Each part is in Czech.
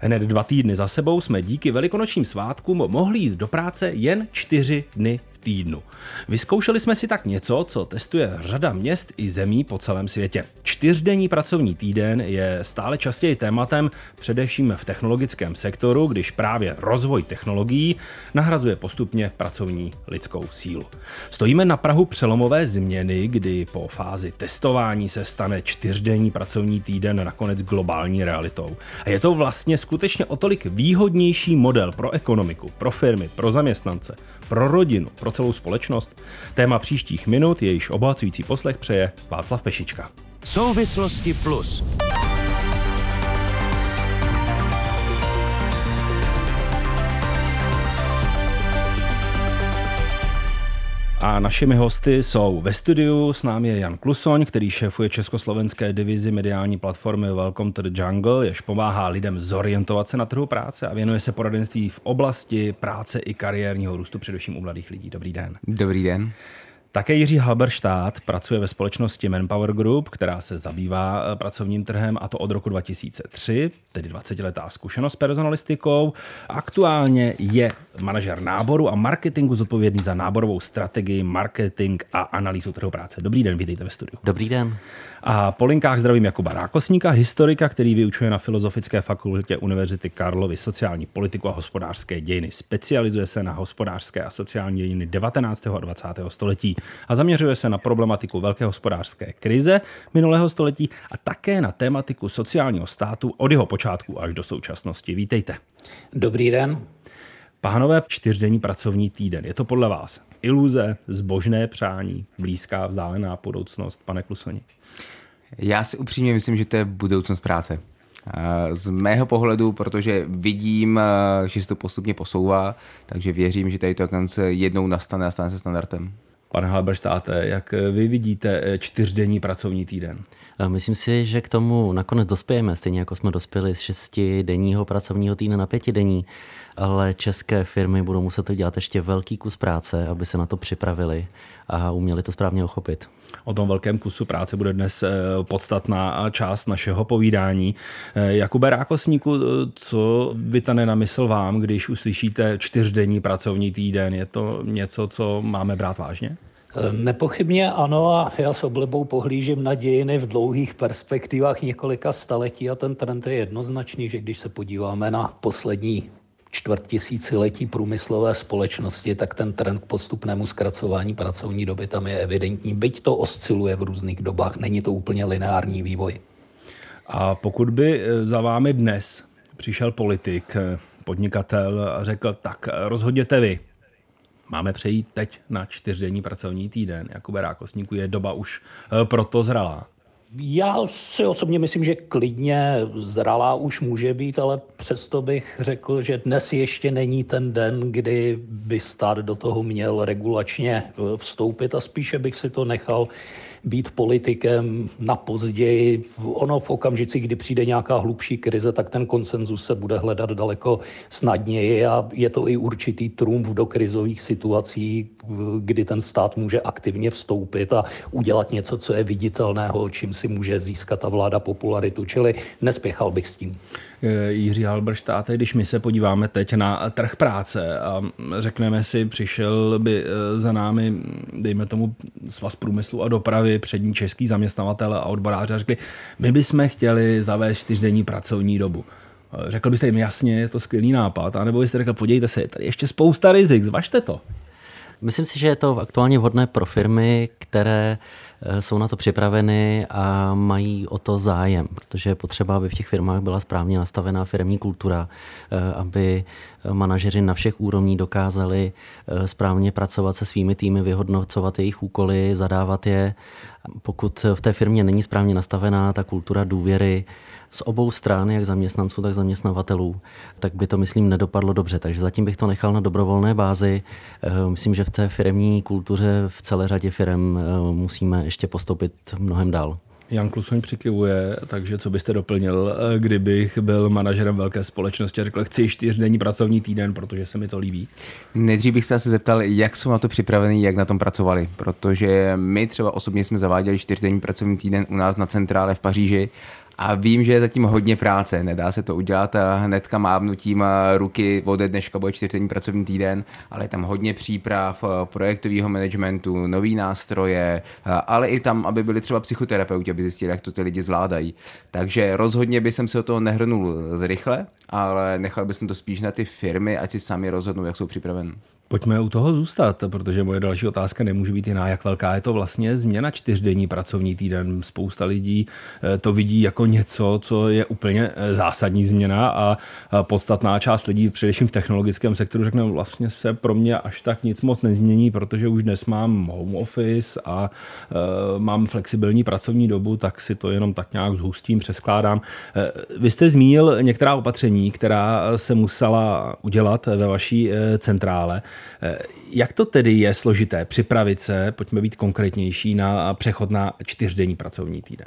Hned dva týdny za sebou jsme díky velikonočním svátkům mohli jít do práce jen čtyři dny týdnu. Vyzkoušeli jsme si tak něco, co testuje řada měst i zemí po celém světě. Čtyřdenní pracovní týden je stále častěji tématem, především v technologickém sektoru, když právě rozvoj technologií nahrazuje postupně pracovní lidskou sílu. Stojíme na Prahu přelomové změny, kdy po fázi testování se stane čtyřdenní pracovní týden nakonec globální realitou. A je to vlastně skutečně o tolik výhodnější model pro ekonomiku, pro firmy, pro zaměstnance, pro rodinu, pro celou společnost. Téma příštích minut, jejíž obohacující poslech přeje Václav Pešička. Souvislosti plus. A našimi hosty jsou ve studiu, s námi je Jan Klusoň, který šéfuje československé divizi mediální platformy Welcome to the Jungle, jež pomáhá lidem zorientovat se na trhu práce a věnuje se poradenství v oblasti práce i kariérního růstu, především u mladých lidí. Dobrý den. Dobrý den. Také Jiří Halberštát pracuje ve společnosti Manpower Group, která se zabývá eh, pracovním trhem a to od roku 2003, tedy 20-letá zkušenost s personalistikou. Aktuálně je manažer náboru a marketingu zodpovědný za náborovou strategii, marketing a analýzu trhu práce. Dobrý den, vítejte ve studiu. Dobrý den. A po linkách zdravím Jakuba Rákosníka, historika, který vyučuje na Filozofické fakultě Univerzity Karlovy sociální politiku a hospodářské dějiny. Specializuje se na hospodářské a sociální dějiny 19. a 20. století a zaměřuje se na problematiku velké hospodářské krize minulého století a také na tématiku sociálního státu od jeho počátku až do současnosti. Vítejte. Dobrý den. Pánové, čtyřdenní pracovní týden. Je to podle vás iluze, zbožné přání, blízká, vzdálená budoucnost, pane Klusoni? Já si upřímně myslím, že to je budoucnost práce. Z mého pohledu, protože vidím, že se to postupně posouvá, takže věřím, že tady to jednou nastane a stane se standardem. Pane Halberštáte, jak vy vidíte čtyřdenní pracovní týden? Myslím si, že k tomu nakonec dospějeme, stejně jako jsme dospěli z šesti denního pracovního týdne na pětidenní, ale české firmy budou muset dělat ještě velký kus práce, aby se na to připravili a uměli to správně uchopit. O tom velkém kusu práce bude dnes eh, podstatná část našeho povídání. Eh, Jakube Rákosníku, co vytane na mysl vám, když uslyšíte čtyřdenní pracovní týden? Je to něco, co máme brát vážně? Nepochybně ano a já s oblibou pohlížím na dějiny v dlouhých perspektivách několika staletí a ten trend je jednoznačný, že když se podíváme na poslední čtvrt tisíciletí průmyslové společnosti, tak ten trend k postupnému zkracování pracovní doby tam je evidentní, byť to osciluje v různých dobách, není to úplně lineární vývoj. A pokud by eh, za vámi dnes přišel politik, eh, podnikatel a řekl, tak eh, rozhodněte vy, máme přejít teď na čtyřdenní pracovní týden, jako Rákosníku, je doba už proto zralá. Já si osobně myslím, že klidně zralá už může být, ale přesto bych řekl, že dnes ještě není ten den, kdy by stát do toho měl regulačně vstoupit a spíše bych si to nechal být politikem na později. Ono v okamžici, kdy přijde nějaká hlubší krize, tak ten konsenzus se bude hledat daleko snadněji a je to i určitý trumf do krizových situací, kdy ten stát může aktivně vstoupit a udělat něco, co je viditelného, čím si může získat ta vláda popularitu. Čili nespěchal bych s tím. Eh, Jiří Halberštáte, když my se podíváme teď na trh práce a řekneme si, přišel by eh, za námi, dejme tomu, svaz průmyslu a dopravy, přední český zaměstnavatel a odboráři a řekli, my bychom chtěli zavést čtyřdenní pracovní dobu. Eh, řekl byste jim jasně, je to skvělý nápad, anebo byste řekl, podívejte se, je tady ještě spousta rizik, zvažte to. Myslím si, že je to aktuálně vhodné pro firmy, které jsou na to připraveny a mají o to zájem, protože je potřeba, aby v těch firmách byla správně nastavená firmní kultura, eh, aby manažeři na všech úrovních dokázali eh, správně pracovat se svými týmy, vyhodnocovat jejich úkoly, zadávat je. Pokud v té firmě není správně nastavená ta kultura důvěry, z obou stran, jak zaměstnanců, tak zaměstnavatelů, tak by to, myslím, nedopadlo dobře. Takže zatím bych to nechal na dobrovolné bázi. Eh, myslím, že v té firmní kultuře v celé řadě firm eh, musíme ještě postoupit mnohem dál. Jan Klusoň přikivuje, takže co byste doplnil, eh, kdybych byl manažerem velké společnosti a řekl, chci čtyřdenní pracovní týden, protože se mi to líbí? Nejdřív bych se asi zeptal, jak jsou na to připraveni, jak na tom pracovali, protože my třeba osobně jsme zaváděli čtyřdenní pracovní týden u nás na centrále v Paříži A vím, že je zatím hodně práce, nedá se to udělat hnedka mávnutím ruky, ode dneška bude čtyřdenní pracovní týden, ale je tam hodně příprav, projektového managementu, nový nástroje, ale i tam, aby byli třeba psychoterapeuti, aby zjistili, jak to ty lidi zvládají. Takže rozhodně by jsem se o toho nehrnul zrychle, ale nechal bych to spíš na ty firmy, ať si sami rozhodnou, jak jsou připraveni. Pojďme u toho zůstat, protože moje další otázka nemůže být jiná, jak velká je to vlastně změna čtyřdenní pracovní týden. Spousta lidí eh, to vidí jako něco, co je úplně eh, zásadní změna a podstatná část lidí, především v technologickém sektoru, řekne, vlastně se pro mě až tak nic moc nezmění, protože už dnes mám home office a eh, mám flexibilní pracovní dobu, tak si to jenom tak nějak zhustím, přeskládám. Vy jste zmínil některá opatření, která se musela udělat ve vaší centrále. Eh, jak to tedy je složité připravit se, pojďme být konkrétnější, na přechod na čtyřdenní pracovní týden?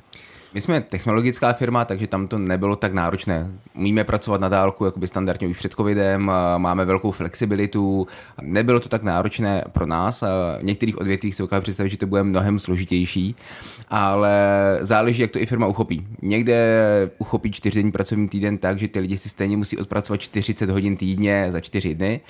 My jsme technologická firma, takže tam to nebylo tak náročné. Umíme pracovat na dálku jakoby standardně už před covidem, máme velkou flexibilitu, nebylo to tak náročné pro nás. V některých odvětvích si ukážu představit, že to bude mnohem složitější, ale záleží, jak to i firma uchopí. Někde uchopí čtyřdenní pracovní týden tak, že ty lidi si stejně musí odpracovat 40 hodin týdně za čtyři dny,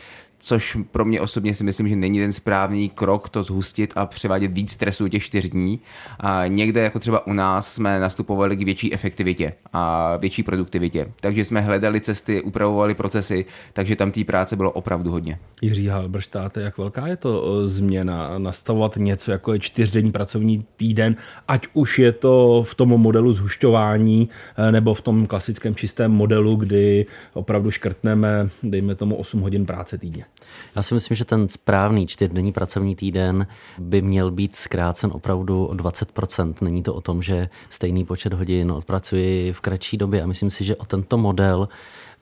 což pro mě osobně si myslím, že není ten správný krok to zhustit a převádět víc stresu těch čtyř dní. A někde, jako třeba u nás, jsme nastupovali k větší efektivitě a větší produktivitě. Takže jsme hledali cesty, upravovali procesy, takže tam té práce bylo opravdu hodně. Jiří Halbrštáte, jak velká je to změna nastavovat něco, jako je čtyřdenní pracovní týden, ať už je to v tom modelu zhušťování e, nebo v tom klasickém čistém modelu, kdy opravdu škrtneme, dejme tomu 8 hodin práce týdně. Já si myslím, že ten správný čtyřdenní pracovní týden by měl být zkrácen opravdu o 20%. Není to o tom, že stejný počet hodin odpracuji v kratší době a myslím si, že o tento model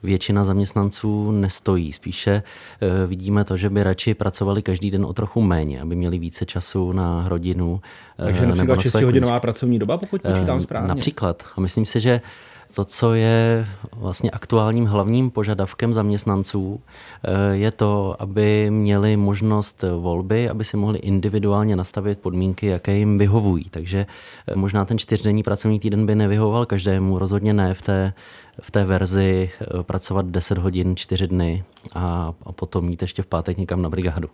většina zaměstnanců nestojí. Spíše eh, vidíme to, že by radši pracovali každý den o trochu méně, aby měli více času na rodinu. Eh, Takže například 6-hodinová pracovní doba, pokud počítám eh, správně. Například. A myslím si, že to, co je vlastně aktuálním hlavním požadavkem zaměstnanců, eh, je to, aby měli možnost volby, aby si mohli individuálně nastavit podmínky, jaké jim vyhovují. Takže eh, možná ten čtyřdenní pracovní týden by nevyhovoval každému, rozhodně ne v té v té verzi eh, pracovat 10 hodin, 4 dny a, a potom jít ještě v pátek někam na brigádu.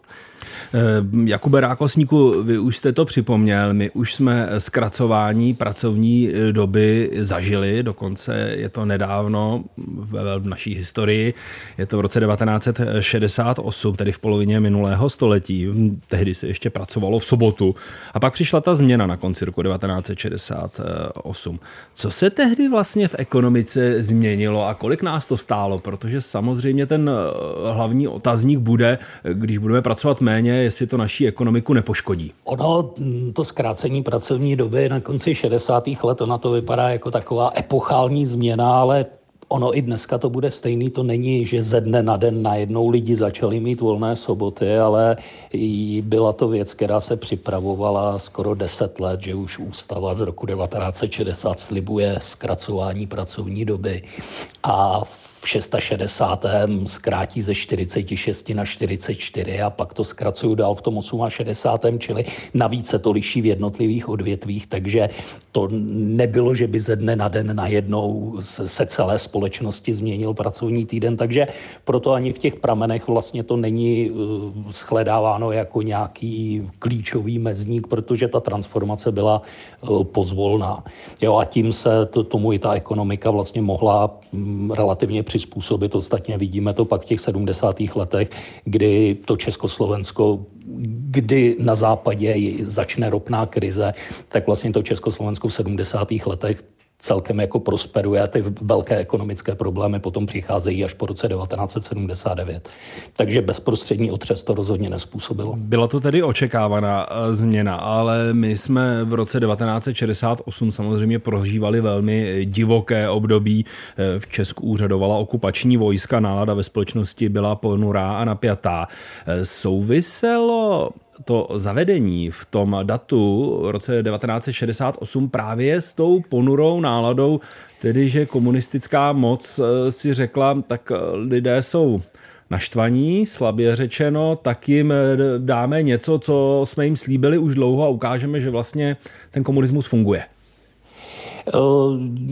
Eh, Jakube Rákosníku, vy už jste to připomněl, my už jsme zkracování pracovní eh, doby zažili, dokonce je to nedávno v, naší historii, je to v roce 1968, tedy v polovině minulého století, tehdy se ještě pracovalo v sobotu a pak přišla ta změna na konci roku 1968. Co se tehdy vlastně v ekonomice změnilo a kolik nás to stálo, protože samozřejmě ten eh, hlavní otazník bude, když budeme pracovat méně, jestli to naší ekonomiku nepoškodí. Ono, hm, to zkrácení pracovní doby na konci 60. let, ona to vypadá jako taková epochální změna, ale Ono i dneska to bude stejný, to není, že ze dne na den najednou lidi začali mít volné soboty, ale byla to věc, která se připravovala skoro 10 let, že už ústava z roku 1960 slibuje zkracování pracovní doby. A v v 660. zkrátí ze 46 na 44 a pak to zkracuju dál v tom 68. čili navíc se to liší v jednotlivých odvětvích, takže to nebylo, že by ze dne na den najednou se celé společnosti změnil pracovní týden, takže proto ani v těch pramenech vlastně to není uh, shledáváno jako nějaký klíčový mezník, protože ta transformace byla uh, pozvolná. Jo, a tím se to, tomu i ta ekonomika vlastně mohla relativně při přizpůsobit. Ostatně vidíme to pak v těch 70. letech, kdy to Československo kdy na západě začne ropná krize, tak vlastně to Československo v 70. letech celkem jako prosperuje a ty velké ekonomické problémy potom přicházejí až po roce 1979. Takže bezprostřední otřes to rozhodně nespůsobilo. Byla to tedy očekávaná eh, změna, ale my jsme v roce 1968 samozřejmě prožívali velmi divoké období. Eh, v Česku úřadovala okupační vojska, nálada ve společnosti byla ponurá a napjatá. Eh, souviselo to zavedení v tom datu v roce 1968 právě s tou ponurou náladou, tedy že komunistická moc eh, si řekla, tak eh, lidé jsou naštvaní, slabě řečeno, tak jim eh, dáme něco, co jsme jim slíbili už dlouho a ukážeme, že vlastně ten komunismus funguje.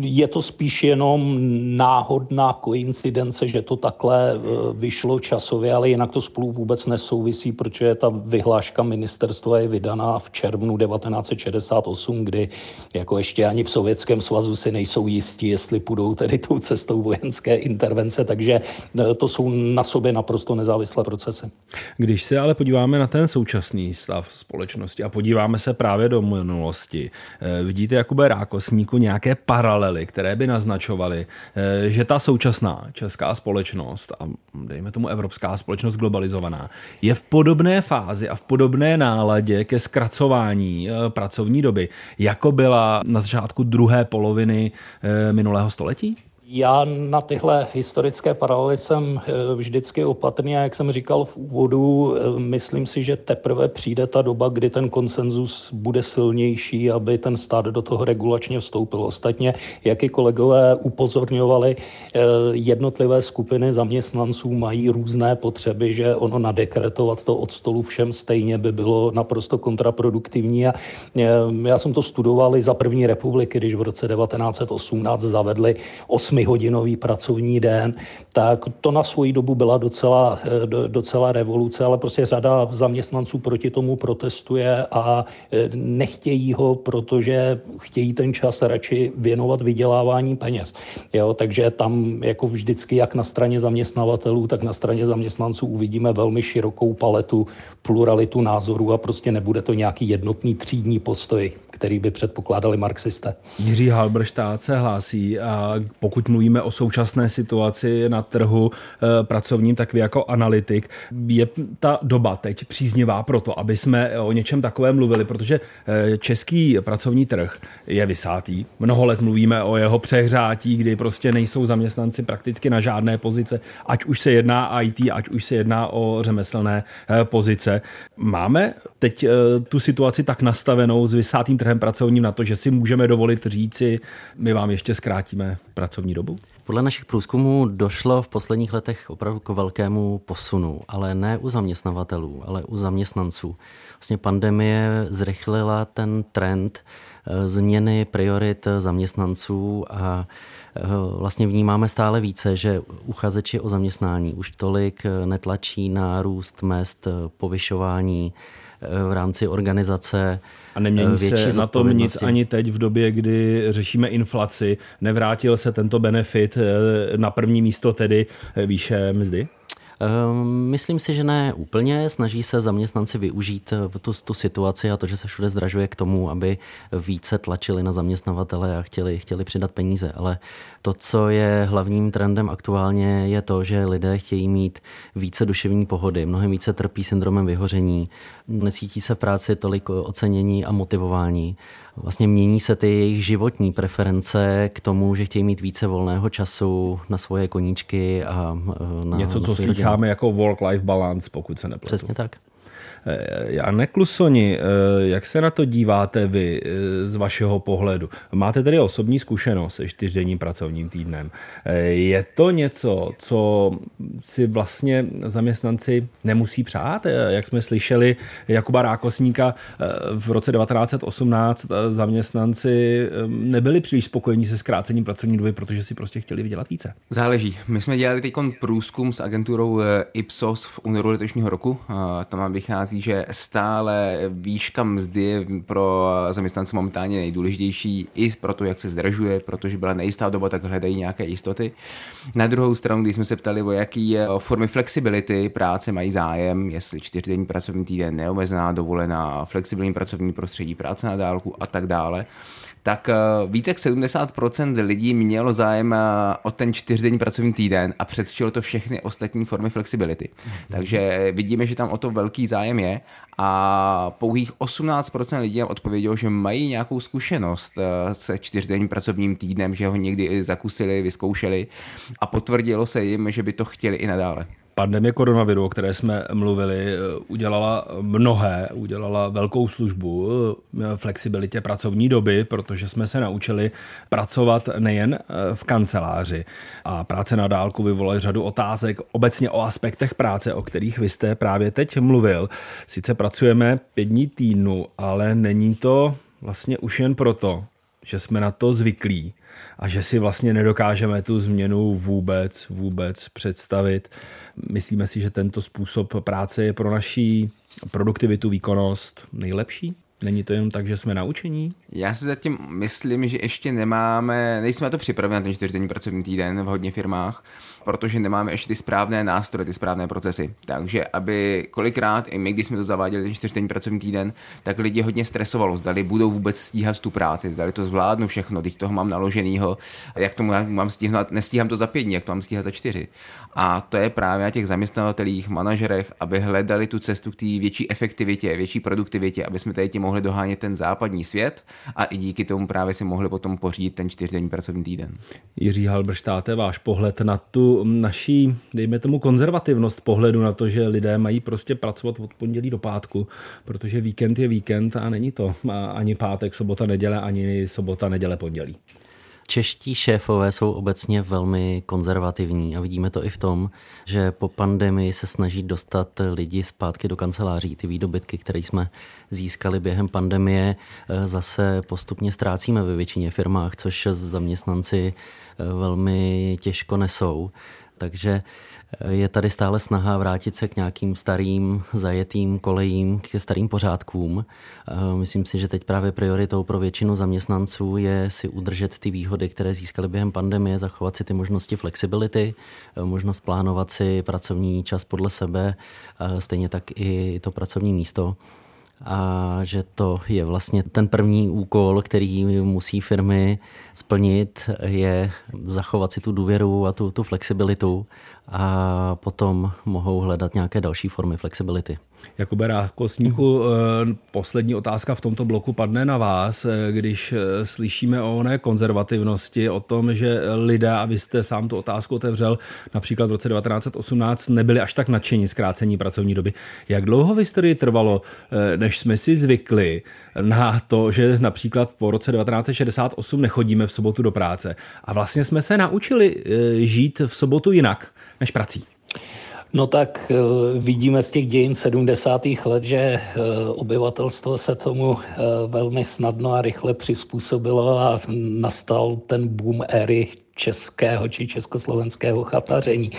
Je to spíš jenom náhodná koincidence, že to takhle vyšlo časově, ale jinak to spolu vůbec nesouvisí, protože ta vyhláška ministerstva je vydaná v červnu 1968, kdy jako ještě ani v Sovětském svazu si nejsou jistí, jestli půjdou tedy tou cestou vojenské intervence, takže to jsou na sobě naprosto nezávislé procesy. Když se ale podíváme na ten současný stav společnosti a podíváme se právě do minulosti, eh, vidíte, Jakube Rákosníku, nějaké paralely, které by naznačovaly, eh, že ta současná česká společnost a dejme tomu evropská společnost globalizovaná je v podobné fázi a v podobné náladě ke zkracování eh, pracovní doby, jako byla na začátku druhé poloviny minulého století? Já na tyhle historické paralely jsem eh, vždycky opatrný a jak jsem říkal v úvodu, eh, myslím si, že teprve přijde ta doba, kdy ten konsenzus bude silnější, aby ten stát do toho regulačně vstoupil. Ostatně, jak i kolegové upozorňovali, eh, jednotlivé skupiny zaměstnanců mají různé potřeby, že ono nadekretovat to od stolu všem stejně by bylo naprosto kontraproduktivní. A já jsem to studoval i za první republiky, když v roce 1918 zavedli 8 hodinový pracovní den, tak to na svoji dobu byla docela, eh, docela revoluce, ale prostě řada zaměstnanců proti tomu protestuje a eh, nechtějí ho, protože chtějí ten čas radši věnovat vydělávání peněz. Jo, takže tam jako vždycky, jak na straně zaměstnavatelů, tak na straně zaměstnanců uvidíme velmi širokou paletu, pluralitu názorů a prostě nebude to nějaký jednotný třídní postoj, který by předpokládali marxisté. Jiří Halberštát se hlásí a pokud mluvíme o současné situaci na trhu eh, pracovním, tak vy jako analytik, je ta doba teď příznivá pro to, aby jsme o něčem takovém mluvili, protože eh, český pracovní trh je vysátý. Mnoho let mluvíme o jeho přehřátí, kdy prostě nejsou zaměstnanci prakticky na žádné pozice, ať už se jedná IT, ať už se jedná o řemeslné eh, pozice. Máme teď tu situaci tak nastavenou s vysátým trhem pracovním na to, že si můžeme dovolit říci, my vám ještě zkrátíme pracovní dobu? Podle našich průzkumů došlo v posledních letech opravdu k velkému posunu, ale ne u zaměstnavatelů, ale u zaměstnanců. Vlastně pandemie zrychlila ten trend eh, změny priorit zaměstnanců a eh, vlastně vnímáme stále více, že uchazeči o zaměstnání už tolik eh, netlačí na růst mest, povyšování v rámci organizace a nemění se na tom nic ani teď v době, kdy řešíme inflaci. Nevrátil se tento benefit eh, na první místo tedy eh, výše mzdy? Ehm, myslím si, že ne úplně. Snaží se zaměstnanci využít eh, tu, tu situaci a to, že se všude zdražuje k tomu, aby více tlačili na zaměstnavatele a chtěli, chtěli přidat peníze. Ale to, co je hlavním trendem aktuálně, je to, že lidé chtějí mít více duševní pohody, mnohem více trpí syndromem vyhoření, necítí se v práci tolik ocenění a motivování. Vlastně mění se ty jejich životní preference k tomu, že chtějí mít více volného času na svoje koníčky a e, na Něco, co slycháme jako work-life balance, pokud se nepletu. Přesně tak. Eh, Jane Klusoni, eh, jak se na to díváte vy eh, z vašeho pohledu? Máte tedy osobní zkušenost se čtyřdenním pracovním týdnem. Je to něco, co si vlastně zaměstnanci nemusí přát? Jak jsme slyšeli Jakuba Rákosníka v roce 1918 zaměstnanci nebyli příliš spokojení se zkrácením pracovní doby, protože si prostě chtěli vydělat více. Záleží. My jsme dělali teď průzkum s agenturou Ipsos v únoru letošního roku. Tam vychází vychází, že stále výška mzdy je pro zaměstnance momentálně nejdůležitější i pro to, jak se zdražuje, protože byla nejistá doba, tak hledají nějaké jistoty. Na druhou stranu, když jsme se ptali, o jaký formy flexibility práce mají zájem, jestli čtyřdenní pracovní týden, neomezená dovolená, flexibilní pracovní prostředí, práce na dálku a tak dále, tak eh, více jak 70% lidí mělo zájem eh, o ten čtyřdenní pracovní týden a předčilo to všechny ostatní formy flexibility. Mm-hmm. Takže vidíme, že tam o to velký zájem je a pouhých 18% lidí odpovědělo, že mají nějakou zkušenost eh, se čtyřdenním pracovním týdnem, že ho někdy zakusili, vyzkoušeli a potvrdilo se jim, že by to chtěli i nadále. Pandemie koronaviru, o které jsme mluvili, udělala mnohé, udělala velkou službu eh, flexibilitě pracovní doby, protože jsme se naučili pracovat nejen eh, v kanceláři. A práce na dálku vyvolala řadu otázek obecně o aspektech práce, o kterých vy jste právě teď mluvil. Sice pracujeme pět dní týdnu, ale není to vlastně už jen proto, že jsme na to zvyklí a že si vlastně nedokážeme tu změnu vůbec, vůbec představit. Myslíme si, že tento způsob práce je pro naší produktivitu, výkonnost nejlepší? Není to jenom tak, že jsme naučení? Já si zatím myslím, že ještě nemáme, nejsme to připraveni na ten čtyřdenní pracovní týden v hodně firmách protože nemáme ještě ty správné nástroje, ty správné procesy. Takže aby kolikrát, i my, když jsme to zaváděli ten čtyřdenní pracovní týden, tak lidi hodně stresovalo, zdali budou vůbec stíhat tu práci, zdali to zvládnu všechno, teď toho mám naloženýho, jak tomu mám stihnout, nestíhám to za pět dní, jak to mám stíhat za čtyři. A to je právě na těch zaměstnavatelích, manažerech, aby hledali tu cestu k té větší efektivitě, větší produktivitě, aby jsme tady ti mohli dohánět ten západní svět a i díky tomu právě si mohli potom pořídit ten čtyřdenní pracovní týden. Jiří Halbrštáte, váš pohled na tu naší, dejme tomu, konzervativnost pohledu na to, že lidé mají prostě pracovat od pondělí do pátku, protože víkend je víkend a není to ani pátek, sobota, neděle, ani sobota, neděle, pondělí. Čeští šéfové jsou obecně velmi konzervativní a vidíme to i v tom, že po pandemii se snaží dostat lidi zpátky do kanceláří. Ty výdobytky, které jsme získali během pandemie, eh, zase postupně ztrácíme ve většině firmách, což zaměstnanci eh, velmi těžko nesou. Takže je tady stále snaha vrátit se k nějakým starým zajetým kolejím, ke starým pořádkům. Myslím si, že teď právě prioritou pro většinu zaměstnanců je si udržet ty výhody, které získali během pandemie, zachovat si ty možnosti flexibility, možnost plánovat si pracovní čas podle sebe, stejně tak i to pracovní místo a že to je vlastně ten první úkol, který musí firmy splnit, je zachovat si tu důvěru a tu, tu flexibilitu a potom mohou hledat nějaké další formy flexibility. Jakube Rákosníku, eh, poslední otázka v tomto bloku padne na vás, eh, když eh, slyšíme o oné konzervativnosti, o tom, že lidé, a vy jste sám tu otázku otevřel, například v roce 1918 nebyli až tak nadšení zkrácení pracovní doby. Jak dlouho v historii trvalo, než jsme si zvykli na to, že například po roce 1968 nechodíme v sobotu do práce a vlastně jsme se naučili žít v sobotu jinak než prací? No tak eh, vidíme z těch dějin 70. let, že eh, obyvatelstvo se tomu eh, velmi snadno a rychle přizpůsobilo a nastal ten boom éry českého či československého chataření.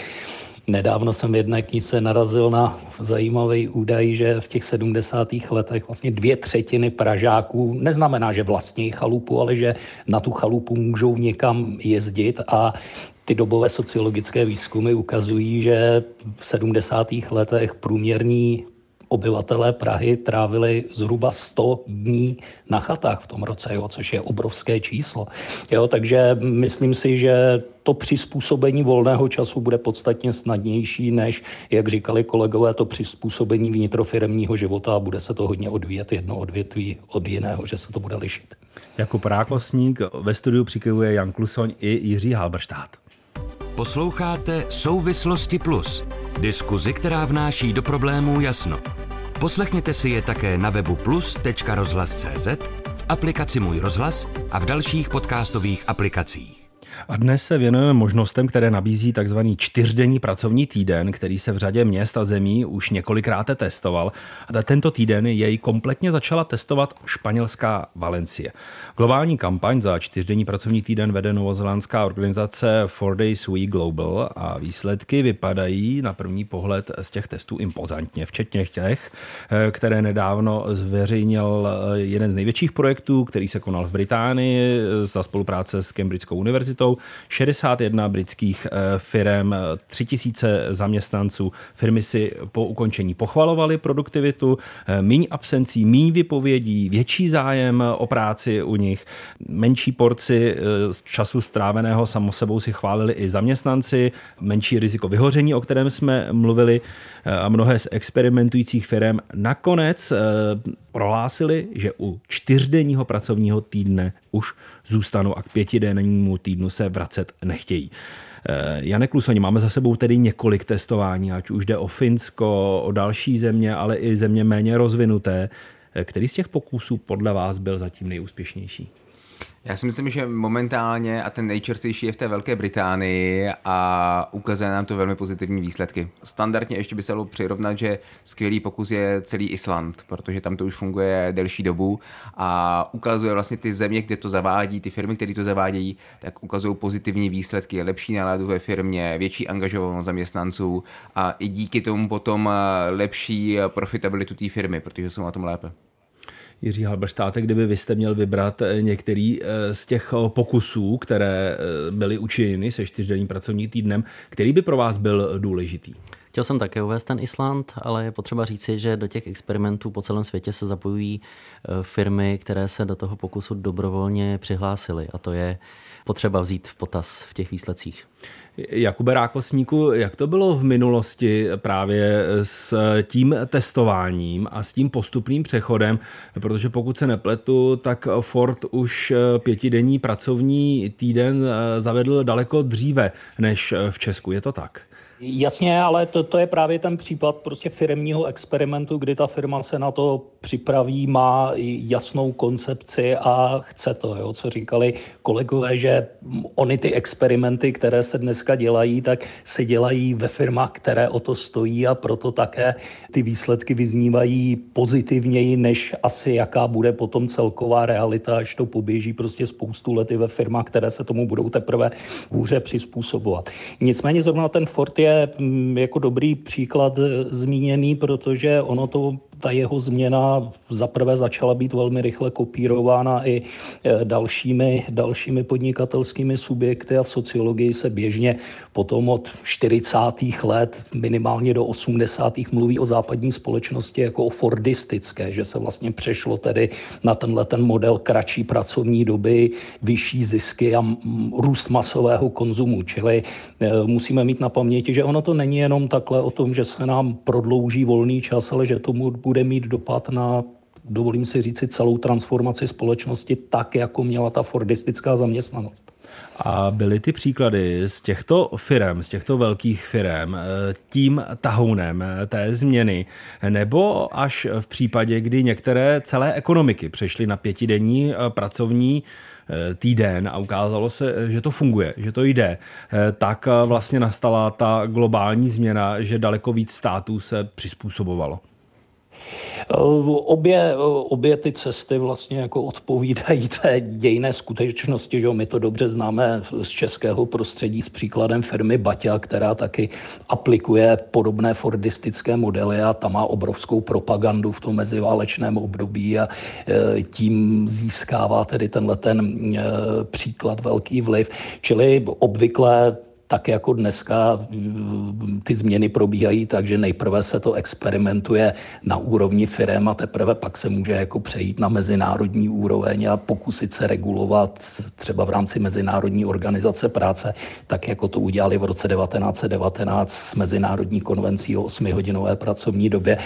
Nedávno jsem jedné knize narazil na zajímavý údaj, že v těch 70. letech vlastně dvě třetiny Pražáků, neznamená, že vlastní chalupu, ale že na tu chalupu můžou někam jezdit a ty dobové sociologické výzkumy ukazují, že v 70. letech průměrní obyvatelé Prahy trávili zhruba 100 dní na chatách v tom roce, jo, což je obrovské číslo. Jo, takže myslím si, že to přizpůsobení volného času bude podstatně snadnější, než, jak říkali kolegové, to přizpůsobení vnitrofiremního života a bude se to hodně odvíjet jedno odvětví od jiného, že se to bude lišit. Jako prákosník ve studiu přikyvuje Jan Klusoň i Jiří Halberštát. Posloucháte Souvislosti Plus, diskuzi, která vnáší do problémů jasno. Poslechněte si je také na webu plus.rozhlas.cz, v aplikaci Můj rozhlas a v dalších podcastových aplikacích. A dnes se věnujeme možnostem, které nabízí tzv. čtyřdenní pracovní týden, který se v řadě měst a zemí už několikrát testoval. A tento týden jej kompletně začala testovat španělská Valencie. Globální kampaň za čtyřdenní pracovní týden vede novozelandská organizace Four Days Week Global a výsledky vypadají na první pohled z těch testů impozantně, včetně těch, které nedávno zveřejnil jeden z největších projektů, který se konal v Británii za spolupráce s Cambridgeskou univerzitou 61 britských eh, firm, 3000 zaměstnanců. Firmy si po ukončení pochvalovaly produktivitu, eh, míň absencí, míň vypovědí, větší zájem o práci u nich, menší porci eh, času stráveného samo sebou si chválili i zaměstnanci, menší riziko vyhoření, o kterém jsme mluvili a mnohé z experimentujících firm nakonec prohlásili, že u čtyřdenního pracovního týdne už zůstanou a k pětidennímu týdnu se vracet nechtějí. Eh, Janek Lusoni, máme za sebou tedy několik testování, ať už jde o Finsko, o další země, ale i země méně rozvinuté. Eh, který z těch pokusů podle vás byl zatím nejúspěšnější? Já si myslím, že momentálně a ten nejčerstvější je v té Velké Británii a ukazuje nám to velmi pozitivní výsledky. Standardně ještě by se dalo přirovnat, že skvělý pokus je celý Island, protože tam to už funguje delší dobu a ukazuje vlastně ty země, kde to zavádí, ty firmy, které to zavádějí, tak ukazují pozitivní výsledky, lepší náladu ve firmě, větší angažovanost zaměstnanců a i díky tomu potom lepší profitabilitu té firmy, protože jsou na tom lépe. Jiří Halberštáte, kdyby vy jste měl vybrat eh, některý eh, z těch eh, pokusů, které byly učiněny se čtyřdenním pracovním týdnem, který by pro vás byl důležitý? Chtěl jsem také uvést ten Island, ale je potřeba říci, že do těch experimentů po celém světě se zapojují firmy, které se do toho pokusu dobrovolně přihlásily. A to je potřeba vzít v potaz v těch výsledcích. Jakube Rákosníku, jak to bylo v minulosti právě s tím testováním a s tím postupným přechodem, protože pokud se nepletu, tak Ford už pětidenní pracovní týden zavedl daleko dříve než v Česku. Je to tak? Jasně, ale to, to je právě ten případ prostě firmního experimentu, kdy ta firma se na to připraví, má jasnou koncepci a chce to, jo, co říkali kolegové, že oni ty experimenty, které se dneska dělají, tak se dělají ve firmách, které o to stojí a proto také ty výsledky vyznívají pozitivněji, než asi jaká bude potom celková realita, až to poběží prostě spoustu lety ve firmách, které se tomu budou teprve hůře přizpůsobovat. Nicméně zrovna ten Ford je mm, jako dobrý příklad zmíněný, protože ono to ta jeho změna zaprvé začala být velmi rychle kopírována i e, dalšími, dalšími podnikatelskými subjekty a v sociologii se běžně potom od 40. let minimálně do 80. mluví o západní společnosti jako o fordistické, že se vlastně přešlo tedy na tenhle ten model kratší pracovní doby, vyšší zisky a růst masového konzumu. Čili e, musíme mít na paměti, že ono to není jenom takhle o tom, že se nám prodlouží volný čas, ale že tomu bude mít dopad na dovolím si říci, celou transformaci společnosti tak, jako měla ta fordistická zaměstnanost. A byly ty příklady z těchto firm, z těchto velkých firm, eh, tím tahounem eh, té změny, nebo až v případě, kdy některé celé ekonomiky přešly na pětidenní eh, pracovní týden a ukázalo se, že to funguje, že to jde, tak vlastně nastala ta globální změna, že daleko víc států se přizpůsobovalo. Obě, obě ty cesty vlastně jako odpovídají té dějné skutečnosti, že my to dobře známe z českého prostředí s příkladem firmy Baťa, která taky aplikuje podobné fordistické modely a ta má obrovskou propagandu v tom meziválečném období a e, tím získává tedy tenhle ten příklad velký vliv. Čili obvykle tak jako dneska mm, ty změny probíhají tak, že nejprve se to experimentuje na úrovni firm a teprve pak se může jako přejít na mezinárodní úroveň a pokusit se regulovat třeba v rámci Mezinárodní organizace práce, tak jako to udělali v roce 1919 s Mezinárodní konvencí o 8-hodinové pracovní době.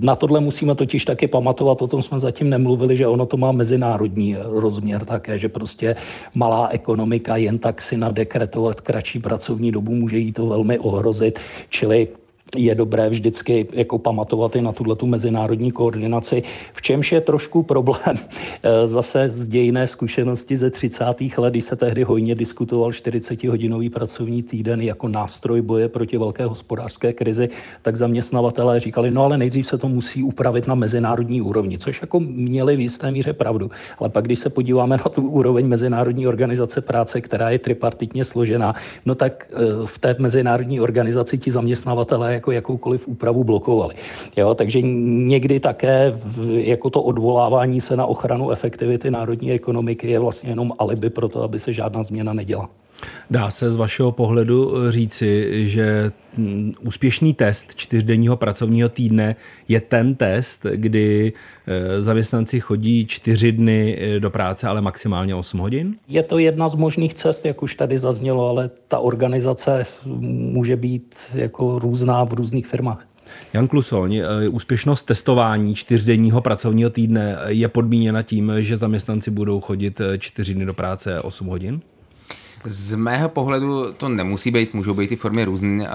Na tohle musíme totiž taky pamatovat, o tom jsme zatím nemluvili, že ono to má mezinárodní rozměr také, že prostě malá ekonomika jen tak si nadekretovat kratší pracovní dobu může jí to velmi ohrozit, čili je dobré vždycky jako pamatovat i na tuhle tu mezinárodní koordinaci, v čemž je trošku problém eh, zase z dějné zkušenosti ze 30. let, když se tehdy hojně diskutoval 40-hodinový pracovní týden jako nástroj boje proti velké hospodářské krizi, tak zaměstnavatelé říkali, no ale nejdřív se to musí upravit na mezinárodní úrovni, což jako měli v jisté míře pravdu. Ale pak, když se podíváme na tu úroveň Mezinárodní organizace práce, která je tripartitně složená, no tak eh, v té mezinárodní organizaci ti zaměstnavatelé jako jakoukoliv úpravu blokovali. Jo, takže někdy také jako to odvolávání se na ochranu efektivity národní ekonomiky je vlastně jenom alibi pro to, aby se žádná změna neděla. Dá se z vašeho pohledu říci, že úspěšný test čtyřdenního pracovního týdne je ten test, kdy e, zaměstnanci chodí čtyři dny e, do práce, ale maximálně 8 hodin? Je to jedna z možných cest, jak už tady zaznělo, ale ta organizace může být jako různá v různých firmách. Jan Klusoň, úspěšnost testování čtyřdenního pracovního týdne je podmíněna tím, že zaměstnanci budou chodit čtyři dny do práce 8 hodin? Z mého pohledu to nemusí být, můžou být ty formy různé.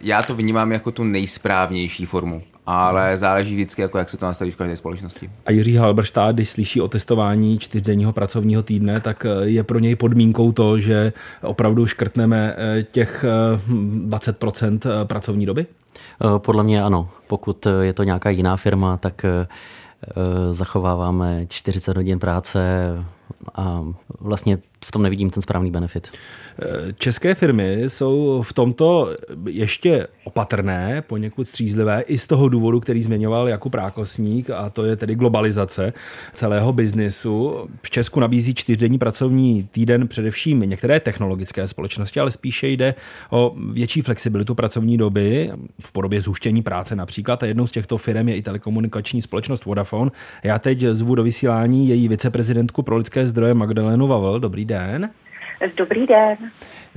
Já to vnímám jako tu nejsprávnější formu. ale záleží vždycky, jako jak se to nastaví v každé společnosti. A Jiří Halberštát, když slyší o testování čtyřdenního pracovního týdne, tak eh, je pro něj podmínkou to, že opravdu škrtneme eh, těch 20% eh, pracovní doby? Podle mě ano. Pokud je to nějaká jiná firma, tak zachováváme 40 hodin práce a vlastně v tom nevidím ten správný benefit. České firmy jsou v tomto ještě opatrné, poněkud střízlivé, i z toho důvodu, který zmiňoval jako prákosník, a to je tedy globalizace celého biznisu. V Česku nabízí čtyřdenní pracovní týden především některé technologické společnosti, ale spíše jde o větší flexibilitu pracovní doby v podobě zhuštění práce například. A jednou z těchto firm je i telekomunikační společnost Vodafone. Já teď zvu do vysílání její viceprezidentku pro lidské zdroje Magdalenu Vavel. Dobrý den. Dobrý den.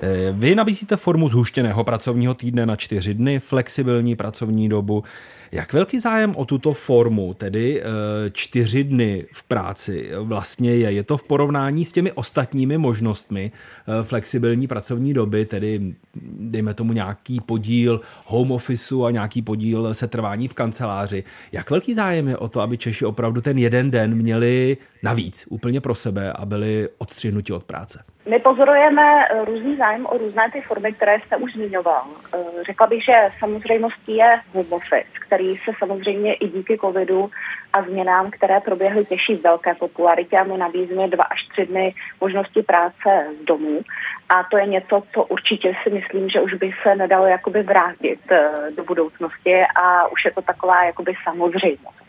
Eh, vy nabízíte formu zhuštěného pracovního týdne na čtyři dny, flexibilní pracovní dobu. Jak velký zájem o tuto formu, tedy eh, čtyři dny v práci, vlastně je? Je to v porovnání s těmi ostatními možnostmi eh, flexibilní pracovní doby, tedy dejme tomu nějaký podíl home officeu a nějaký podíl setrvání v kanceláři. Jak velký zájem je o to, aby Češi opravdu ten jeden den měli navíc úplně pro sebe a byli odstřihnuti od práce? My pozorujeme eh, různý zájem o různé ty formy, které jste už zmiňoval. Eh, řekla bych, že samozřejmostí je home office, který se samozřejmě i díky covidu a změnám, které proběhly, těší velké popularitě a my nabízíme dva až tři dny možnosti práce z domu. A to je něco, co určitě si myslím, že už by se nedalo jakoby vrátit eh, do budoucnosti a už je to taková jakoby samozřejmost.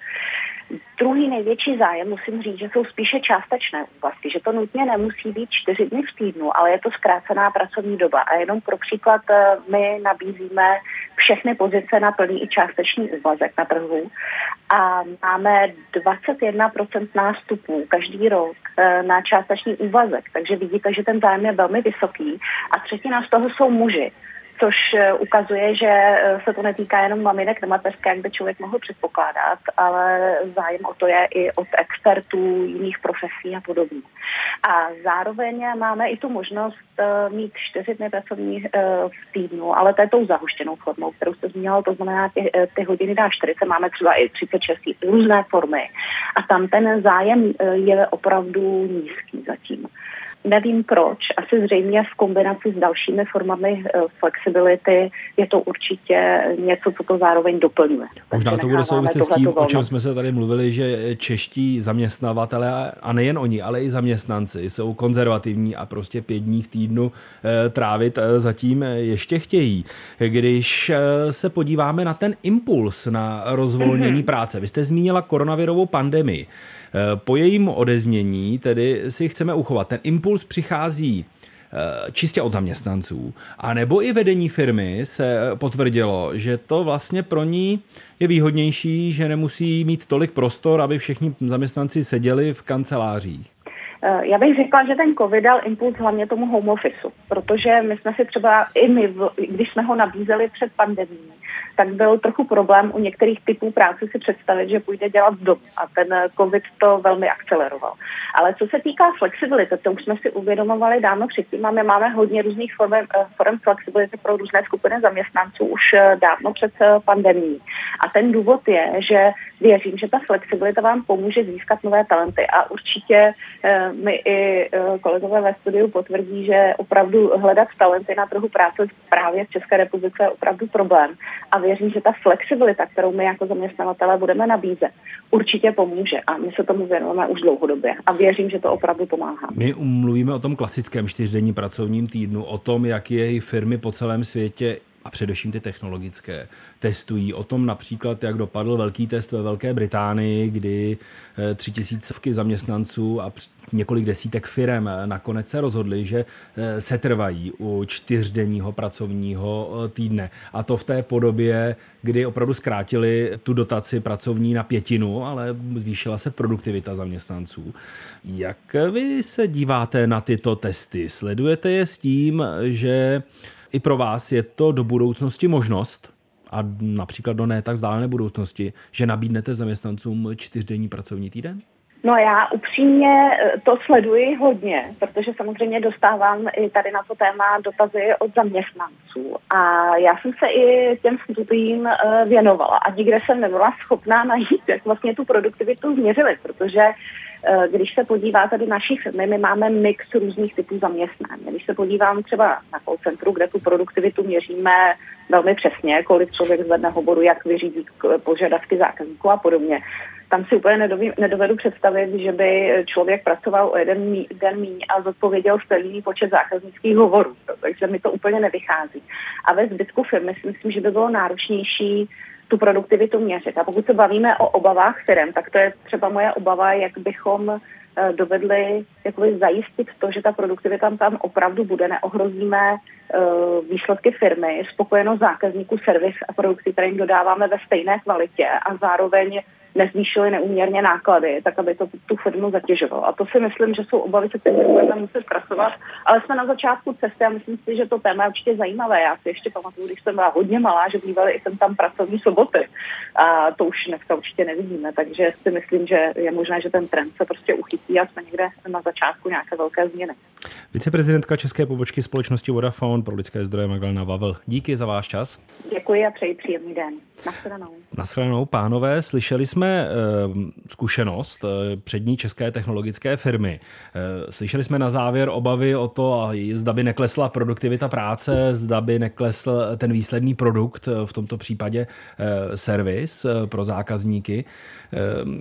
Druhý největší zájem, musím říct, že jsou spíše částečné úvazky, že to nutně nemusí být čtyři dny v týdnu, ale je to zkrácená pracovní doba. A jenom pro příklad eh, my nabízíme všechny pozice na plný i částečný úvazek na trhu a máme 21% nástupů každý rok eh, na částečný úvazek, takže vidíte, že ten zájem je velmi vysoký a třetina z toho jsou muži což eh, ukazuje, že eh, se to netýká jenom maminek na mateřské, jak by člověk mohl předpokládat, ale zájem o to je i od expertů jiných profesí a podobně. A zároveň máme i tu možnost eh, mít čtyři dny pracovní v týdnu, ale to je tou zahuštěnou formou, kterou jste zmínila, to znamená ty, ty hodiny dá 40, máme třeba i 36 různé formy a tam ten zájem je opravdu nízký zatím. Nevím proč, asi zřejmě v kombinaci s dalšími formami eh, flexibility je to určitě něco, co to zároveň doplňuje. Možná to bude souviset s tím, o čem jsme se tady mluvili, že čeští zaměstnavatele, a nejen oni, ale i zaměstnanci jsou konzervativní a prostě pět dní v týdnu eh, trávit eh, zatím ještě chtějí. Když se podíváme na ten impuls na rozvolnění mm-hmm. práce, vy jste zmínila koronavirovou pandemii. Po jejím odeznění tedy si chceme uchovat. Ten impuls přichází eh, čistě od zaměstnanců. A nebo i vedení firmy se potvrdilo, že to vlastně pro ní je výhodnější, že nemusí mít tolik prostor, aby všichni zaměstnanci seděli v kancelářích. Eh, já bych řekla, že ten COVID dal impuls hlavně tomu home officeu, protože my jsme si třeba i my, když jsme ho nabízeli před pandemí, tak byl trochu problém u některých typů práce si představit, že půjde dělat z domu a ten COVID to velmi akceleroval. Ale co se týká flexibility, to už jsme si uvědomovali dávno předtím a my máme hodně různých form, eh, form flexibility pro různé skupiny zaměstnanců už eh, dávno před pandemí. A ten důvod je, že věřím, že ta flexibilita vám pomůže získat nové talenty a určitě mi i kolegové ve studiu potvrdí, že opravdu hledat talenty na trhu práce právě v České republice je opravdu problém. A věřím, že ta flexibilita, kterou my jako zaměstnavatelé budeme nabízet, určitě pomůže. A my se tomu věnujeme už dlouhodobě. A věřím, že to opravdu pomáhá. My mluvíme o tom klasickém čtyřdenní pracovním týdnu, o tom, jak jej firmy po celém světě a především ty technologické, testují. O tom například, jak dopadl velký test ve Velké Británii, kdy eh, tři tisícovky zaměstnanců a několik desítek firm nakonec se rozhodli, že eh, se trvají u čtyřdenního pracovního eh, týdne. A to v té podobě, kdy opravdu zkrátili tu dotaci pracovní na pětinu, ale zvýšila se produktivita zaměstnanců. Jak vy se díváte na tyto testy? Sledujete je s tím, že i pro vás je to do budoucnosti možnost, a například do ne tak vzdálené budoucnosti, že nabídnete zaměstnancům čtyřdenní pracovní týden? No já upřímně eh, to sleduji hodně, protože samozřejmě dostávám i tady na to téma dotazy od zaměstnanců. A já jsem se i těm studiím eh, věnovala a nikde jsem nebyla schopná najít, jak vlastně tu produktivitu změřili, protože když se podíváte do naší firmy, my máme mix různých typů zaměstnání. Když se podívám třeba na call centru, kde tu produktivitu měříme velmi přesně, kolik člověk zvedne hovoru, jak vyřídí požadavky zákazníků a podobně, tam si úplně nedoví, nedovedu představit, že by člověk pracoval o jeden mí, den míň a zodpověděl stejný počet zákaznických hovorů. Takže mi to úplně nevychází. A ve zbytku firmy si myslím, že by bylo náročnější tu produktivitu měřit. A pokud se bavíme o obavách firm, tak to je třeba moje obava, jak bychom eh, dovedli jakoby zajistit to, že ta produktivita tam opravdu bude, neohrozíme uh, výsledky firmy, spokojenost zákazníků, servis a produkty, které jim dodáváme ve stejné kvalitě a zároveň nezvýšily neúměrně náklady, tak aby to tu firmu zatěžovalo. A to si myslím, že jsou obavy, se kterými budeme muset pracovat, ale jsme na začátku cesty a myslím si, že to téma je určitě zajímavé. Já si ještě pamatuju, když jsem byla hodně malá, že bývaly i jsem tam pracovní soboty. A to už dneska určitě nevidíme, takže si myslím, že je možné, že ten trend se prostě uchytí a jsme někde na začátku nějaké velké změny. Viceprezidentka České pobočky společnosti Vodafone pro lidské zdroje Magdalena Vavel. Díky za váš čas. Děkuji a přeji příjemný den. Nashledanou. Nashledanou, pánové. Slyšeli jsme uh, zkušenost uh, přední české technologické firmy. Uh, slyšeli jsme na závěr obavy o to, zda by neklesla produktivita práce, zda by neklesl ten výsledný produkt, v tomto případě servis pro zákazníky,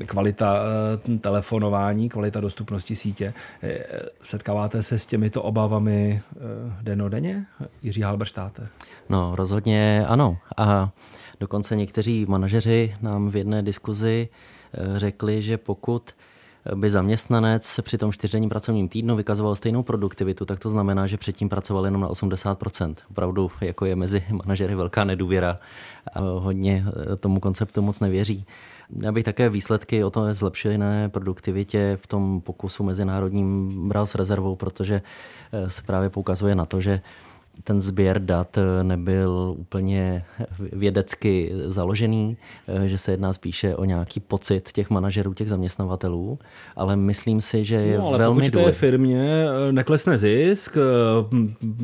kvalita telefonování, kvalita dostupnosti sítě. Setkáváte se s těmito obavami denodenně, Jiří Halberštáte? No, rozhodně ano. A dokonce někteří manažeři nám v jedné diskuzi eh, řekli, že pokud by zaměstnanec při tom čtyřdenním pracovním týdnu vykazoval stejnou produktivitu, tak to znamená, že předtím pracoval jenom na 80%. Opravdu jako je mezi manažery velká nedůvěra a hodně eh, tomu konceptu moc nevěří. Já bych také výsledky o to zlepšené produktivitě v tom pokusu mezinárodním bral s rezervou, protože eh, se právě poukazuje na to, že ten sběr dat eh, nebyl úplně vědecky založený, eh, že se jedná spíše o nějaký pocit těch manažerů, těch zaměstnavatelů, ale myslím si, že je no, ale velmi důležité. firmě eh, neklesne zisk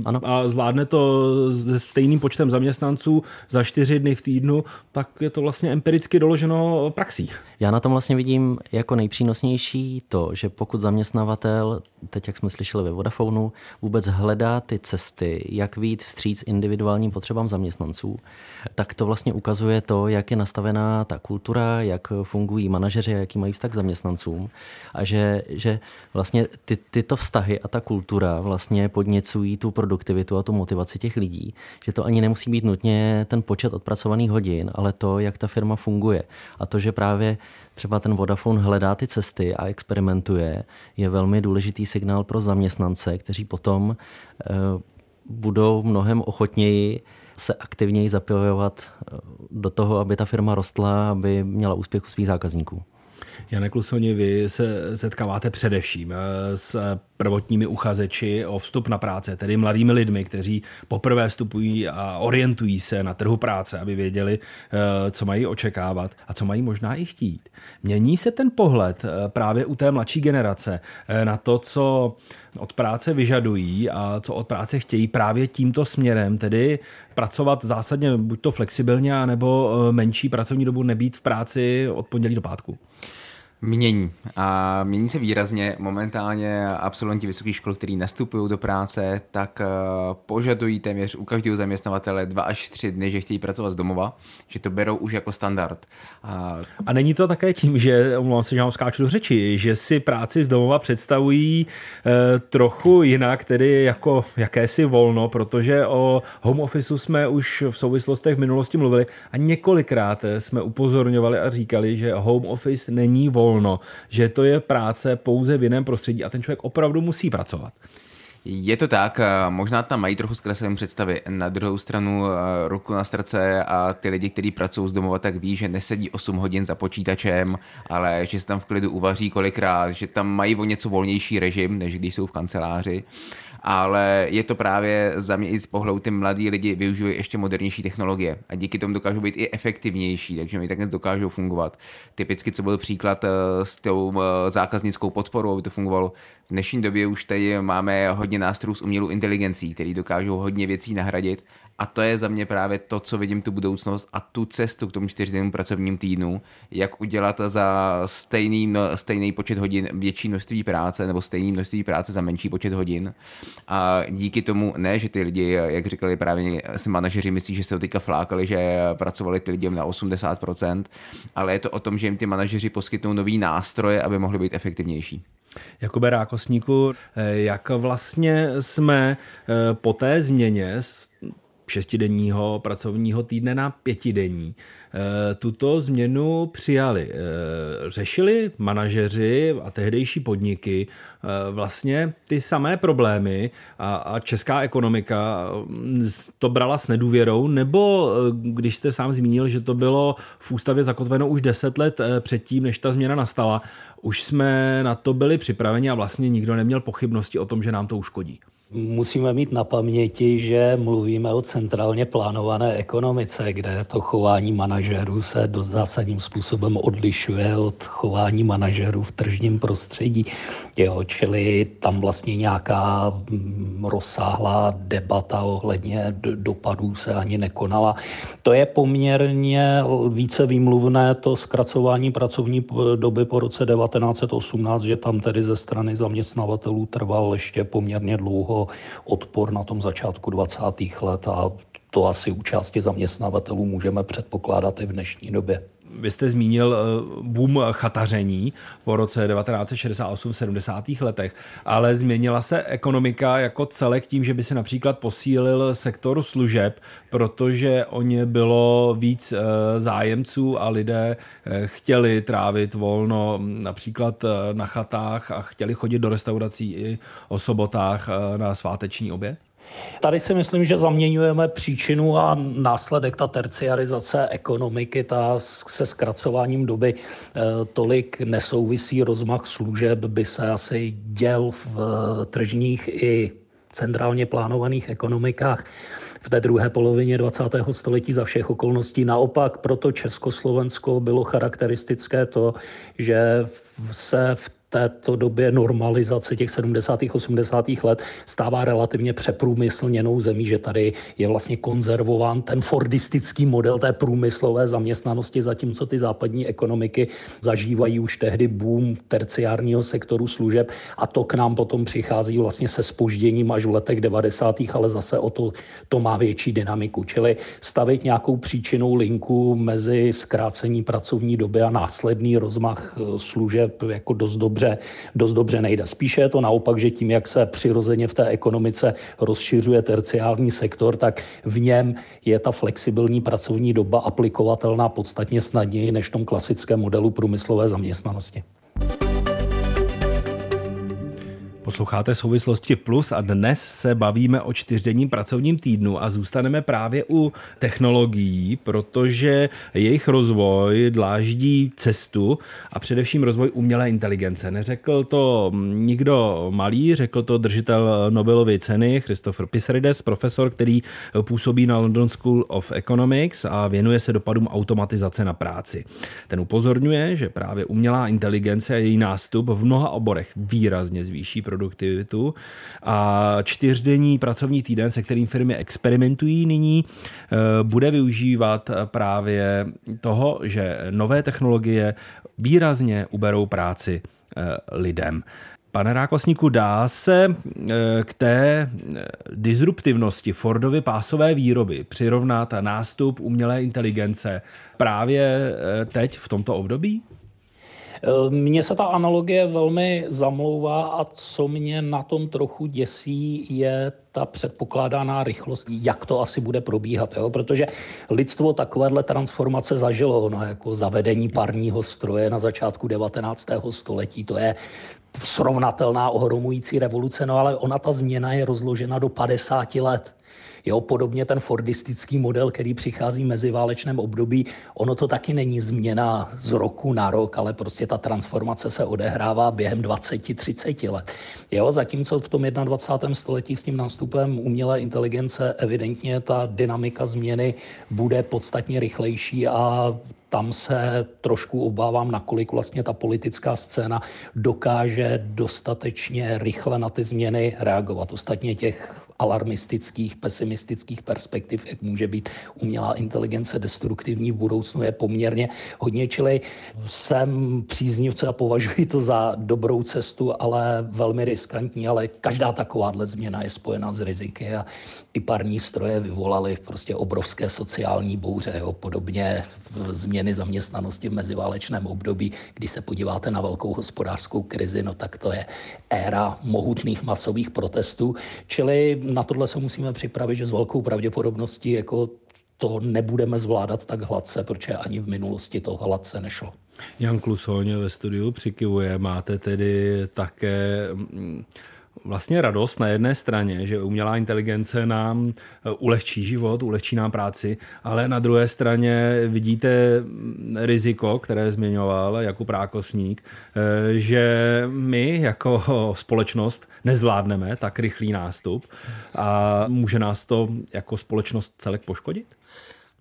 ano. a zvládne to se stejným počtem zaměstnanců za čtyři dny v týdnu, tak je to vlastně empiricky doloženo praxí. Já na tom vlastně vidím jako nejpřínosnější to, že pokud zaměstnavatel, teď jak jsme slyšeli ve Vodafonu, vůbec hledá ty cesty, jak výjít vstříc individuálním potřebám zaměstnanců, tak to vlastně ukazuje to, jak je nastavená ta kultura, jak fungují manažeři, jaký mají vztah k zaměstnancům. A že, že vlastně ty, tyto vztahy a ta kultura vlastně podněcují tu produktivitu a tu motivaci těch lidí, že to ani nemusí být nutně ten počet odpracovaných hodin, ale to, jak ta firma funguje. A to, že právě třeba ten Vodafone hledá ty cesty a experimentuje, je velmi důležitý signál pro zaměstnance, kteří potom eh, budou mnohem ochotněji se aktivněji zapojovat eh, do toho, aby ta firma rostla, aby měla úspěch u svých zákazníků. Jane Klusoni, vy se setkáváte především eh, s prvotními uchazeči o vstup na práce, tedy mladými lidmi, kteří poprvé vstupují a orientují se na trhu práce, aby věděli, eh, co mají očekávat a co mají možná i chtít. Mění se ten pohled eh, právě u té mladší generace na to, co od práce vyžadují a co od práce chtějí právě tímto směrem, tedy pracovat zásadně buď to flexibilně, nebo menší pracovní dobu nebýt v práci od pondělí do pátku. Mění. A mění se výrazně. Momentálně absolventi vysokých škol, kteří nastupují do práce, tak eh, požadují téměř u každého zaměstnavatele dva až tři dny, že chtějí pracovat z domova, že to berou už jako standard. A, a není to také tím, že, omlouvám se, že vám skáču do řeči, že si práci z domova představují e, trochu jinak, tedy jako jakési volno, protože o home officeu jsme už v souvislostech v minulosti mluvili a několikrát jsme upozorňovali a říkali, že home office není volno volno, že to je práce pouze v jiném prostředí a ten člověk opravdu musí pracovat. Je to tak, možná tam mají trochu zkreslené představy. Na druhou stranu ruku na srdce a ty lidi, kteří pracují z domova, tak ví, že nesedí 8 hodin za počítačem, ale že se tam v klidu uvaří kolikrát, že tam mají o něco volnější režim, než když jsou v kanceláři ale je to právě za mě i z pohledu ty mladí lidi využívají ještě modernější technologie a díky tomu dokážou být i efektivnější, takže mi takhle dokážou fungovat. Typicky, co byl příklad eh, s tou eh, zákaznickou podporou, aby to fungovalo. V dnešní době už tady máme hodně nástrojů s umělou inteligencí, který dokážou hodně věcí nahradit a to je za mě právě to, co vidím tu budoucnost a tu cestu k tomu čtyřdennímu pracovnímu týdnu, jak udělat za stejný, stejný počet hodin větší množství práce nebo stejný množství práce za menší počet hodin. A díky tomu, ne, že ty lidi, jak říkali právě si manažeři, myslí, že se teďka flákali, že pracovali ty lidi na 80%, ale je to o tom, že jim ty manažeři poskytnou nový nástroje, aby mohli být efektivnější. Jakube Rákosníku, jak vlastně jsme eh, po té změně šestidenního pracovního týdne na pětidenní. Eh, tuto změnu přijali. Eh, řešili manažeři a tehdejší podniky eh, vlastně ty samé problémy a, česká ekonomika to brala s nedůvěrou, nebo když jste sám zmínil, že to bylo v ústavě zakotveno už deset let předtím, než ta změna nastala, už jsme na to byli připraveni a vlastně nikdo neměl pochybnosti o tom, že nám to uškodí. Musíme mít na paměti, že mluvíme o centrálně plánované ekonomice, kde to chování manažerů se dost zásadním způsobem odlišuje od chování manažerů v tržním prostředí. Jo, čili tam vlastně nějaká mm, rozsáhlá debata ohledně dopadů se ani nekonala. To je poměrně více výmluvné to zkracování pracovní doby po roce 1918, že tam tedy ze strany zaměstnavatelů trval ještě poměrně dlouho odpor na tom začátku 20. let a to asi u části zaměstnavatelů můžeme předpokládat i v dnešní době. Vy jste zmínil eh, boom chataření po roce 1968 v 70. letech, ale změnila se ekonomika jako celek tím, že by se například posílil sektor služeb, protože o ně bylo víc eh, zájemců a lidé eh, chtěli trávit volno například na chatách a chtěli chodit do restaurací i o sobotách na sváteční oběd? Tady si myslím, že zaměňujeme příčinu a následek, ta terciarizace ekonomiky, ta se zkracováním doby eh, tolik nesouvisí. Rozmach služeb by se asi děl v eh, tržních i centrálně plánovaných ekonomikách v té druhé polovině 20. století za všech okolností. Naopak proto Československo bylo charakteristické to, že se v této době normalizace těch 70. 80. let stává relativně přeprůmyslněnou zemí, že tady je vlastně konzervován ten fordistický model té průmyslové zaměstnanosti, zatímco ty západní ekonomiky zažívají už tehdy boom terciárního sektoru služeb a to k nám potom přichází vlastně se spožděním až v letech 90. ale zase o to, to má větší dynamiku. Čili stavit nějakou příčinou linku mezi zkrácení pracovní doby a následný rozmach eh, služeb jako dost dobře dobře, dost dobře nejde. Spíše je to naopak, že tím, jak se přirozeně v té ekonomice rozšiřuje terciální sektor, tak v něm je ta flexibilní pracovní doba aplikovatelná podstatně snadněji než v tom klasickém modelu průmyslové zaměstnanosti. Posloucháte souvislosti plus a dnes se bavíme o čtyřdenním pracovním týdnu a zůstaneme právě u technologií, protože jejich rozvoj dláždí cestu a především rozvoj umělé inteligence. Neřekl to nikdo malý, řekl to držitel Nobelovy ceny Christopher Pisarides, profesor, který působí na London School of Economics a věnuje se dopadům automatizace na práci. Ten upozorňuje, že právě umělá inteligence a její nástup v mnoha oborech výrazně zvýší produktivitu a čtyřdenní pracovní týden, se kterým firmy experimentují nyní, eh, bude využívat právě toho, že nové technologie výrazně uberou práci eh, lidem. Pane Rákosníku, dá se eh, k té disruptivnosti Fordovy pásové výroby přirovnat nástup umělé inteligence právě teď v tomto období? Mně se ta analogie velmi zamlouvá a co mě na tom trochu děsí, je ta předpokládaná rychlost, jak to asi bude probíhat, jo? protože lidstvo takovéhle transformace zažilo, no, jako zavedení parního stroje na začátku 19. století, to je srovnatelná ohromující revoluce, no ale ona ta změna je rozložena do 50 let. Jo, podobně ten fordistický model, který přichází v meziválečném období, ono to taky není změna z roku na rok, ale prostě ta transformace se odehrává během 20-30 let. Jo, zatímco v tom 21. století s tím nástupem umělé inteligence evidentně ta dynamika změny bude podstatně rychlejší a tam se trošku obávám, nakolik vlastně ta politická scéna dokáže dostatečně rychle na ty změny reagovat. Ostatně těch alarmistických, pesimistických perspektiv, jak může být umělá inteligence destruktivní v budoucnu, je poměrně hodně. Čili jsem příznivce a považuji to za dobrou cestu, ale velmi riskantní, ale každá takováhle změna je spojena s riziky a i parní stroje vyvolaly prostě obrovské sociální bouře, jo, podobně změny zaměstnanosti v meziválečném období. Když se podíváte na velkou hospodářskou krizi, no tak to je éra mohutných masových protestů, čili na tohle se musíme připravit, že s velkou pravděpodobností jako to nebudeme zvládat tak hladce, protože ani v minulosti to hladce nešlo. Jan Klusoň ve studiu přikivuje. Máte tedy také mm, vlastně radost na jedné straně, že umělá inteligence nám eh, ulehčí život, ulehčí nám práci, ale na druhé straně vidíte mm, riziko, které zmiňoval Jakub Rákosník, eh, že my jako společnost nezvládneme tak rychlý nástup a může nás to jako společnost celek poškodit?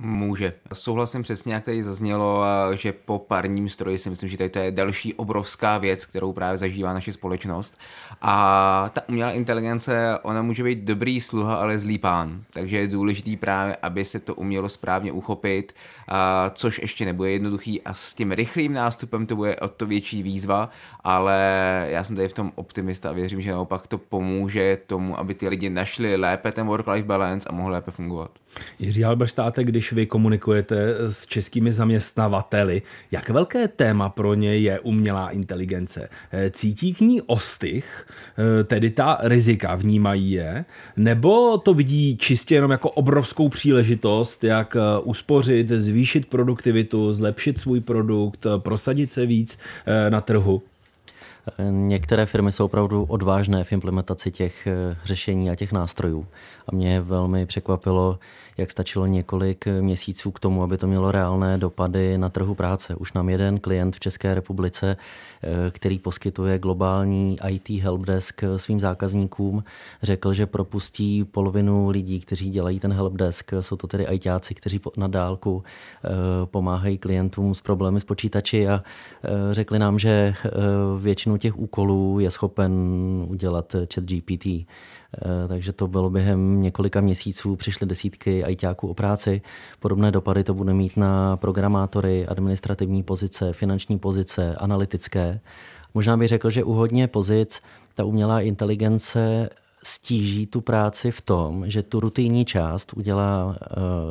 Může. Souhlasím přesně, jak tady zaznělo, že po parním stroji si myslím, že tady to je další obrovská věc, kterou právě zažívá naše společnost. A ta umělá inteligence, ona může být dobrý sluha, ale zlý pán. Takže je důležitý právě, aby se to umělo správně uchopit, což ještě nebude jednoduchý a s tím rychlým nástupem to bude o to větší výzva, ale já jsem tady v tom optimista a věřím, že naopak to pomůže tomu, aby ty lidi našli lépe ten work-life balance a mohli lépe fungovat. Jiří Alberštáte, když vy komunikujete s českými zaměstnavateli, jak velké téma pro ně je umělá inteligence? Eh, cítí k ní ostych, eh, tedy ta rizika vnímají je, nebo to vidí čistě jenom jako obrovskou příležitost, jak eh, uspořit, zvýšit produktivitu, zlepšit svůj produkt, prosadit se víc na trhu? Některé firmy jsou opravdu odvážné v implementaci těch řešení a těch nástrojů. A mě velmi překvapilo, jak stačilo několik měsíců k tomu, aby to mělo reálné dopady na trhu práce. Už nám jeden klient v České republice, eh, který poskytuje globální IT helpdesk svým zákazníkům, řekl, že propustí polovinu lidí, kteří dělají ten helpdesk. Jsou to tedy ITáci, kteří na dálku eh, pomáhají klientům s problémy s počítači a eh, řekli nám, že většinu těch úkolů je schopen udělat chat GPT. Eh, takže to bylo během několika měsíců, přišly desítky ITáků o práci. Podobné dopady to bude mít na programátory, administrativní pozice, finanční pozice, analytické. Možná bych řekl, že u hodně pozic ta umělá inteligence stíží tu práci v tom, že tu rutinní část udělá uh,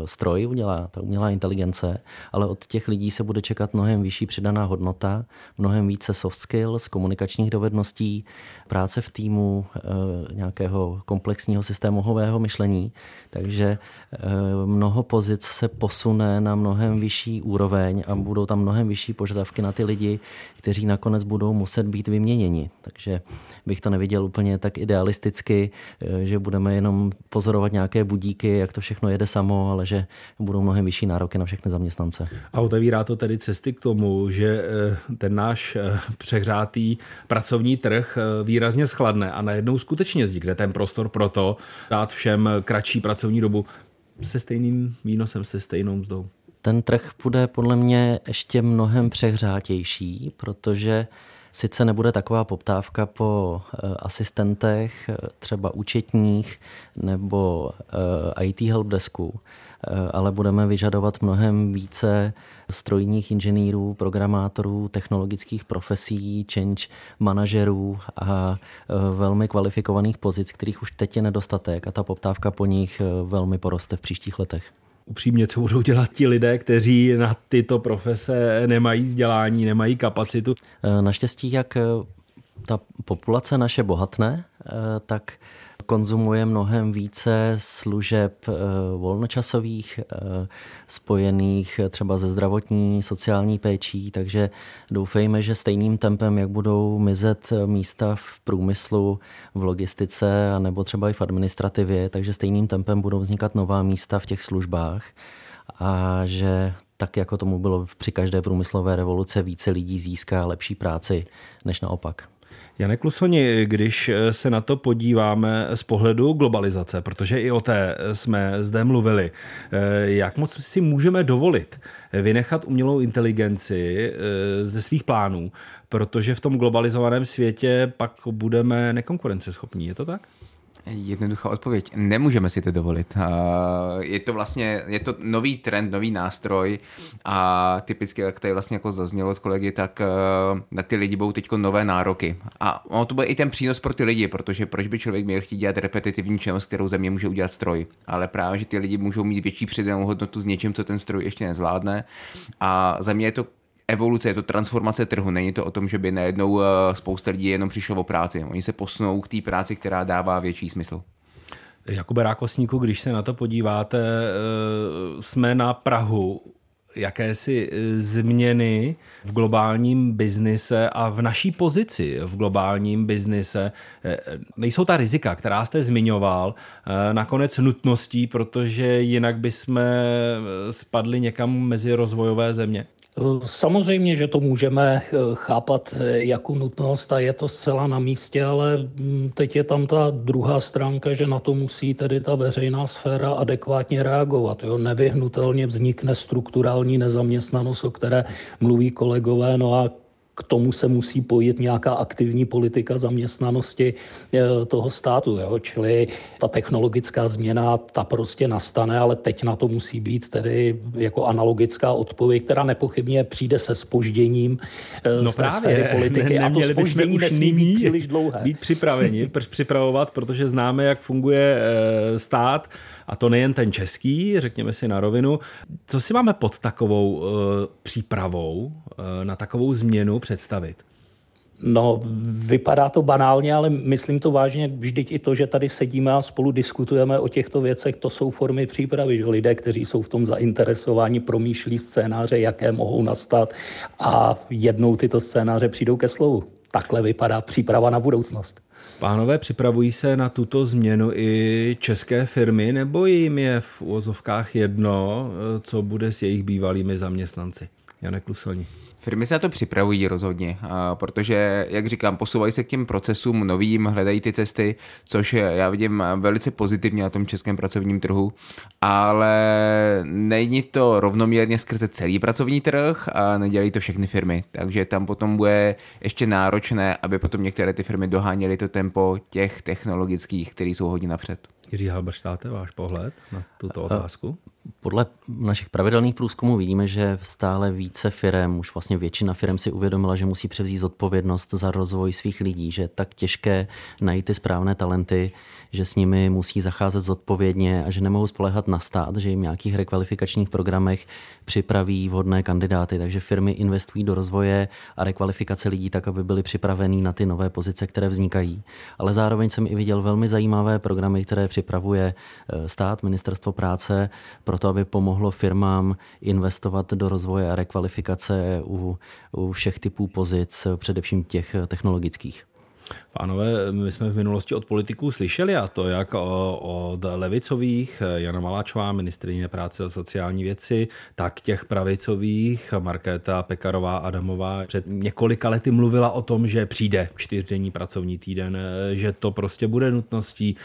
stroj, udělá ta umělá inteligence, ale od těch lidí se bude čekat mnohem vyšší přidaná hodnota, mnohem více soft skills, komunikačních dovedností, práce v týmu, uh, nějakého komplexního systémového myšlení. Takže uh, mnoho pozic se posune na mnohem vyšší úroveň a budou tam mnohem vyšší požadavky na ty lidi, kteří nakonec budou muset být vyměněni. Takže bych to neviděl úplně tak idealisticky Eh, že budeme jenom pozorovat nějaké budíky, jak to všechno jede samo, ale že budou mnohem vyšší nároky na všechny zaměstnance. A otevírá to tedy cesty k tomu, že eh, ten náš eh, přehřátý pracovní trh výrazně schladne a najednou skutečně vznikne ten prostor pro to dát všem kratší pracovní dobu se stejným výnosem, se stejnou mzdou. Ten trh bude podle mě ještě mnohem přehřátější, protože Sice nebude taková poptávka po eh, asistentech, eh, třeba účetních nebo eh, IT helpdesku, ale budeme vyžadovat mnohem více strojních inženýrů, programátorů, technologických profesí, change manažerů a velmi kvalifikovaných pozic, kterých už teď je nedostatek a ta poptávka po nich velmi poroste v příštích letech. Upřímně, co budou dělat ti lidé, kteří na tyto profese nemají vzdělání, nemají kapacitu? Naštěstí, jak ta populace naše bohatne, tak konzumuje mnohem více služeb eh, volnočasových, eh, spojených třeba ze zdravotní, sociální péčí, takže doufejme, že stejným tempem, jak budou mizet místa v průmyslu, v logistice a nebo třeba i v administrativě, takže stejným tempem budou vznikat nová místa v těch službách a že tak jako tomu bylo při každé průmyslové revoluce, více lidí získá lepší práci než naopak. Jane Klusoni, když se na to podíváme z pohledu globalizace, protože i o té jsme zde mluvili, jak moc si můžeme dovolit vynechat umělou inteligenci eh, ze svých plánů, protože v tom globalizovaném světě pak budeme nekonkurenceschopní, je to tak? Jednoduchá odpověď. Nemůžeme si to dovolit. Je to vlastně, je to nový trend, nový nástroj a typicky, jak tady vlastně jako zaznělo od kolegy, tak eh, na ty lidi budou teď nové nároky. A ono to bude i ten přínos pro ty lidi, protože proč by člověk měl chtít dělat repetitivní činnost, kterou země může udělat stroj. Ale právě, že ty lidi můžou mít větší přidanou hodnotu s něčím, co ten stroj ještě nezvládne. A za mě je to evoluce, je to transformace trhu. Není to o tom, že by najednou eh, spousta lidí jenom přišlo o práci. Oni se posunou k té práci, která dává větší smysl. Jakube Rákosníku, když se na to podíváte, eh, jsme na Prahu jakési eh, změny v globálním biznise a v naší pozici v globálním biznise. Nejsou ta rizika, která jste zmiňoval, nakonec nutností, protože jinak bychom spadli někam mezi rozvojové země? Samozřejmě, že to můžeme eh, chápat eh, jako nutnost a je to zcela na místě, ale mm, teď je tam ta druhá stránka, že na to musí tedy ta veřejná sféra adekvátně reagovat. Jo? Nevyhnutelně vznikne strukturální nezaměstnanost, o které mluví kolegové, no a k tomu se musí pojít nějaká aktivní politika zaměstnanosti eh, toho státu. Jo? Čili ta technologická změna, ta prostě nastane, ale teď na to musí být tedy jako analogická odpověď, která nepochybně přijde se spožděním eh, no z právě, politiky. Ne, a to spoždění už nesmí být příliš dlouhé. Být připraveni, připravovat, protože známe, jak funguje eh, stát a to nejen ten český, řekněme si na rovinu. Co si máme pod takovou uh, přípravou uh, na takovou změnu představit? No, vypadá to banálně, ale myslím to vážně. Vždyť i to, že tady sedíme a spolu diskutujeme o těchto věcech, to jsou formy přípravy, že lidé, kteří jsou v tom zainteresováni, promýšlí scénáře, jaké mohou nastat a jednou tyto scénáře přijdou ke slovu. Takhle vypadá příprava na budoucnost. Pánové, připravují se na tuto změnu i české firmy, nebo jim je v úvozovkách jedno, co bude s jejich bývalými zaměstnanci? Janek Lusoni. Firmy se na to připravují rozhodně, protože, jak říkám, posouvají se k těm procesům novým, hledají ty cesty, což já vidím velice pozitivně na tom českém pracovním trhu, ale není to rovnoměrně skrze celý pracovní trh a nedělají to všechny firmy, takže tam potom bude ještě náročné, aby potom některé ty firmy doháněly to tempo těch technologických, které jsou hodně napřed. Jiří Halberštáte, váš pohled na tuto otázku? Podle našich pravidelných průzkumů vidíme, že stále více firm, už vlastně většina firm si uvědomila, že musí převzít zodpovědnost za rozvoj svých lidí, že je tak těžké najít ty správné talenty, že s nimi musí zacházet zodpovědně a že nemohou spolehat na stát, že jim v nějakých rekvalifikačních programech připraví vhodné kandidáty. Takže firmy investují do rozvoje a rekvalifikace lidí tak, aby byli připravení na ty nové pozice, které vznikají. Ale zároveň jsem i viděl velmi zajímavé programy, které připravuje eh, stát, ministerstvo práce, proto aby pomohlo firmám investovat do rozvoje a rekvalifikace u, u všech typů pozic, především těch technologických. Pánové, my jsme v minulosti od politiků slyšeli a to jak od levicových, Jana Maláčová, ministrině práce a sociální věci, tak těch pravicových, Markéta Pekarová Adamová před několika lety mluvila o tom, že přijde čtyřdenní pracovní týden, že to prostě bude nutností,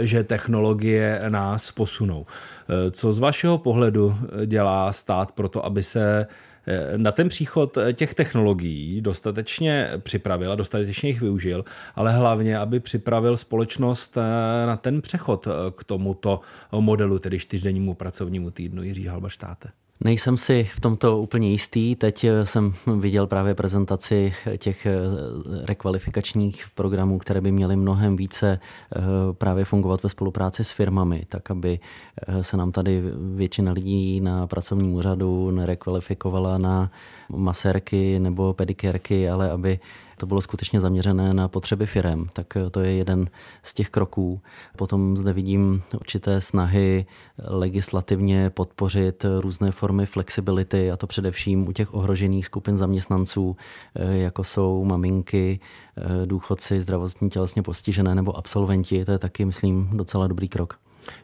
že technologie nás posunou. Co z vašeho pohledu dělá stát pro to, aby se na ten příchod eh, těch technologií dostatečně připravil a dostatečně jich využil, ale hlavně, aby připravil společnost eh, na ten přechod k tomuto modelu, tedy čtyřdennímu pracovnímu týdnu. Jiří Halbaštáte. Nejsem si v tomto úplně jistý. Teď jsem viděl právě prezentaci těch eh, rekvalifikačních programů, které by měly mnohem více eh, právě fungovat ve spolupráci s firmami, tak aby eh, se nám tady většina lidí na pracovním úřadu nerekvalifikovala na masérky nebo pedikérky, ale aby to bylo skutečně zaměřené na potřeby firem, tak to je jeden z těch kroků. Potom zde vidím určité snahy legislativně podpořit různé formy flexibility, a to především u těch ohrožených skupin zaměstnanců, jako jsou maminky, důchodci, zdravotní tělesně postižené nebo absolventi. To je taky, myslím, docela dobrý krok.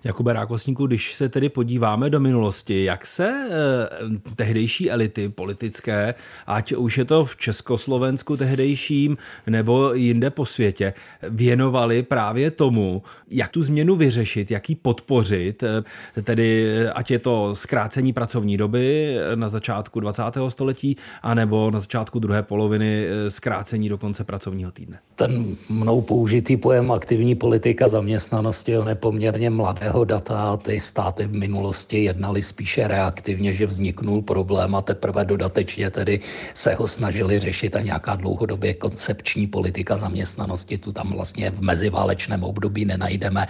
Jakube Rákosníku, když se tedy podíváme do minulosti, jak se eh, tehdejší elity politické, ať už je to v Československu tehdejším nebo jinde po světě, věnovali právě tomu, jak tu změnu vyřešit, jak ji podpořit, eh, tedy ať je to zkrácení pracovní doby na začátku 20. století, anebo na začátku druhé poloviny eh, zkrácení do konce pracovního týdne. Ten mnou použitý pojem aktivní politika zaměstnanosti, on je poměrně mladý mladého data ty státy v minulosti jednali spíše reaktivně, že vzniknul problém a teprve dodatečně tedy se ho snažili řešit a nějaká dlouhodobě koncepční politika zaměstnanosti tu tam vlastně v meziválečném období nenajdeme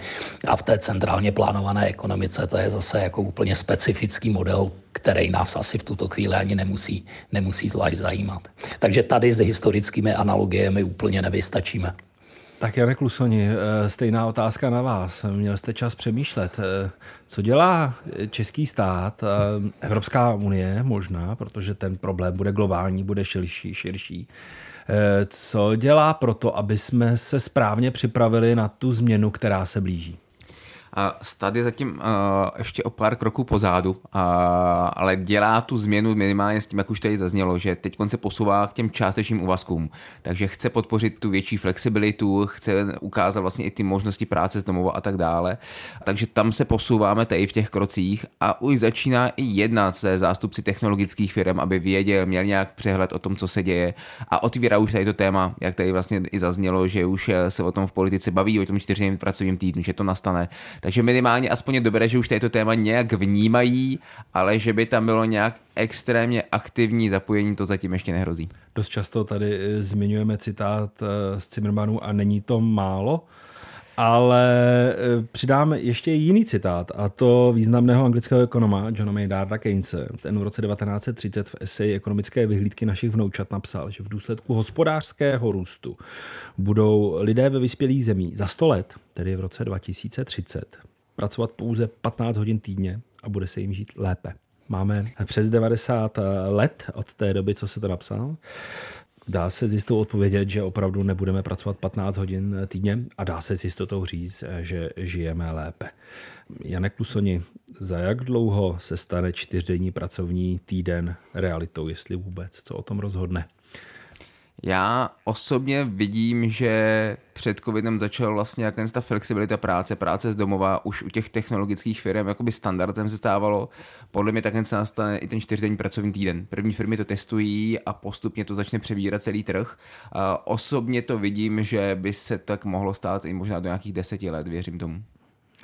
a v té centrálně plánované ekonomice to je zase jako úplně specifický model, který nás asi v tuto chvíli ani nemusí, nemusí zvlášť zajímat. Takže tady s historickými analogiemi úplně nevystačíme. Tak Janek Lusoni, eh, stejná otázka na vás. Měl jste čas přemýšlet. Eh, co dělá český stát, eh, Evropská unie možná, protože ten problém bude globální, bude širší, širší. Co dělá proto, aby jsme se správně připravili na tu změnu, která se blíží? Stát je zatím uh, ještě o pár kroků pozadu, ale dělá tu změnu minimálně s tím, jak už tady zaznělo, že teď se posouvá k těm částečným úvazkům. Takže chce podpořit tu větší flexibilitu, chce ukázat vlastně i ty možnosti práce z domova a tak dále. Takže tam se posouváme tady v těch krocích a už začíná i jednat se zástupci technologických firm, aby věděl, měl nějak přehled o tom, co se děje a otvírá už tady to téma, jak tady vlastně i zaznělo, že už se o tom v politice baví, o tom čtyřdenním pracovním týdnu, že to nastane. Takže minimálně aspoň je dobré, že už tady to téma nějak vnímají, ale že by tam bylo nějak extrémně aktivní zapojení, to zatím ještě nehrozí. Dost často tady eh, zmiňujeme citát eh, z Zimmermanu a není to málo, ale eh, přidám ještě jiný citát, a to významného anglického ekonoma Johna Maynarda Keynese. Ten v roce 1930 v eseji ekonomické vyhlídky našich vnoučat napsal, že v důsledku hospodářského růstu budou lidé ve vyspělých zemí za 100 let, tedy v roce 2030, pracovat pouze 15 hodin týdně a bude se jim žít lépe. Máme přes 90 let od té doby, co se to napsal. Dá se s jistou odpovědět, že opravdu nebudeme pracovat 15 hodin týdně a dá se s jistotou říct, že žijeme lépe. Janek Lusoni, za jak dlouho se stane čtyřdenní pracovní týden realitou, jestli vůbec, co o tom rozhodne? Já osobně vidím, že před covidem začala vlastně jaká ta flexibilita práce, práce z domova už u těch technologických firm jakoby standardem se stávalo. Podle mě takhle se nastane i ten čtyřdenní pracovní týden. První firmy to testují a postupně to začne přebírat celý trh. A osobně to vidím, že by se tak mohlo stát i možná do nějakých deseti let, věřím tomu.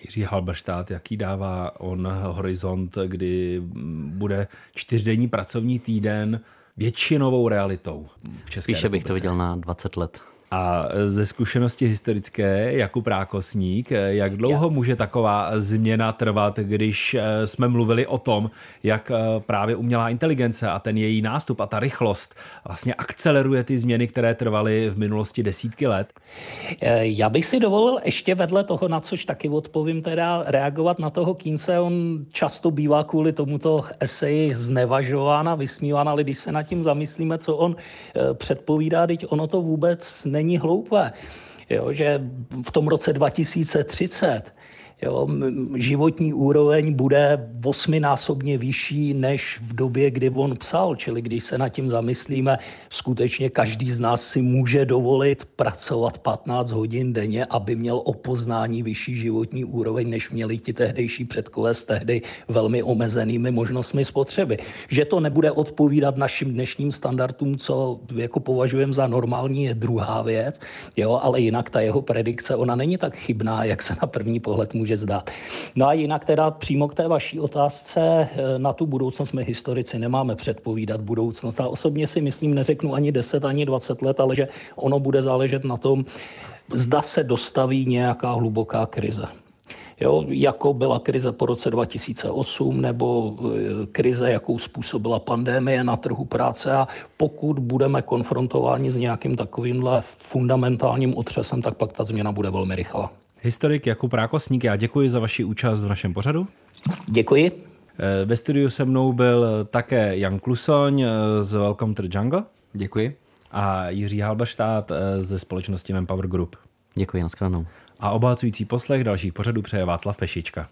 Jiří Halberštát, jaký dává on horizont, kdy bude čtyřdenní pracovní týden, většinovou realitou. V České Spíše republice. bych to viděl na 20 let. A ze zkušenosti historické, Jakub Rákosník, jak dlouho může taková změna trvat, když eh, jsme mluvili o tom, jak eh, právě umělá inteligence a ten její nástup a ta rychlost vlastně akceleruje ty změny, které trvaly v minulosti desítky let? Eh, já bych si dovolil ještě vedle toho, na což taky odpovím, teda reagovat na toho Kínce. On často bývá kvůli tomuto eseji znevažován a vysmíván, ale když se nad tím zamyslíme, co on předpovídá, teď ono to vůbec není není hloupé. Jo, že v tom roce 2030 Jo, životní úroveň bude osminásobně vyšší než v době, kdy on psal. Čili když se nad tím zamyslíme, skutečně každý z nás si může dovolit pracovat 15 hodin denně, aby měl o poznání vyšší životní úroveň, než měli ti tehdejší předkové s tehdy velmi omezenými možnostmi spotřeby. Že to nebude odpovídat našim dnešním standardům, co jako považujeme za normální, je druhá věc, jo, ale jinak ta jeho predikce, ona není tak chybná, jak se na první pohled může může zdát. No a jinak teda přímo k té vaší otázce, na tu budoucnost my historici nemáme předpovídat budoucnost. A osobně si myslím, neřeknu ani 10, ani 20 let, ale že ono bude záležet na tom, zda se dostaví nějaká hluboká krize. Jo, jako byla krize po roce 2008 nebo e, krize, jakou způsobila pandémie na trhu práce a pokud budeme konfrontováni s nějakým takovýmhle fundamentálním otřesem, tak pak ta změna bude velmi rychlá. Historik Jakub Rákosník, já děkuji za vaši účast v našem pořadu. Děkuji. E, ve studiu se mnou byl také Jan Klusoň e, z Welcome to the Jungle. Děkuji. A Jiří Halberštát ze společnosti Manpower Group. Děkuji, nashledanou. A obohacující poslech dalších pořadů přeje Václav Pešička.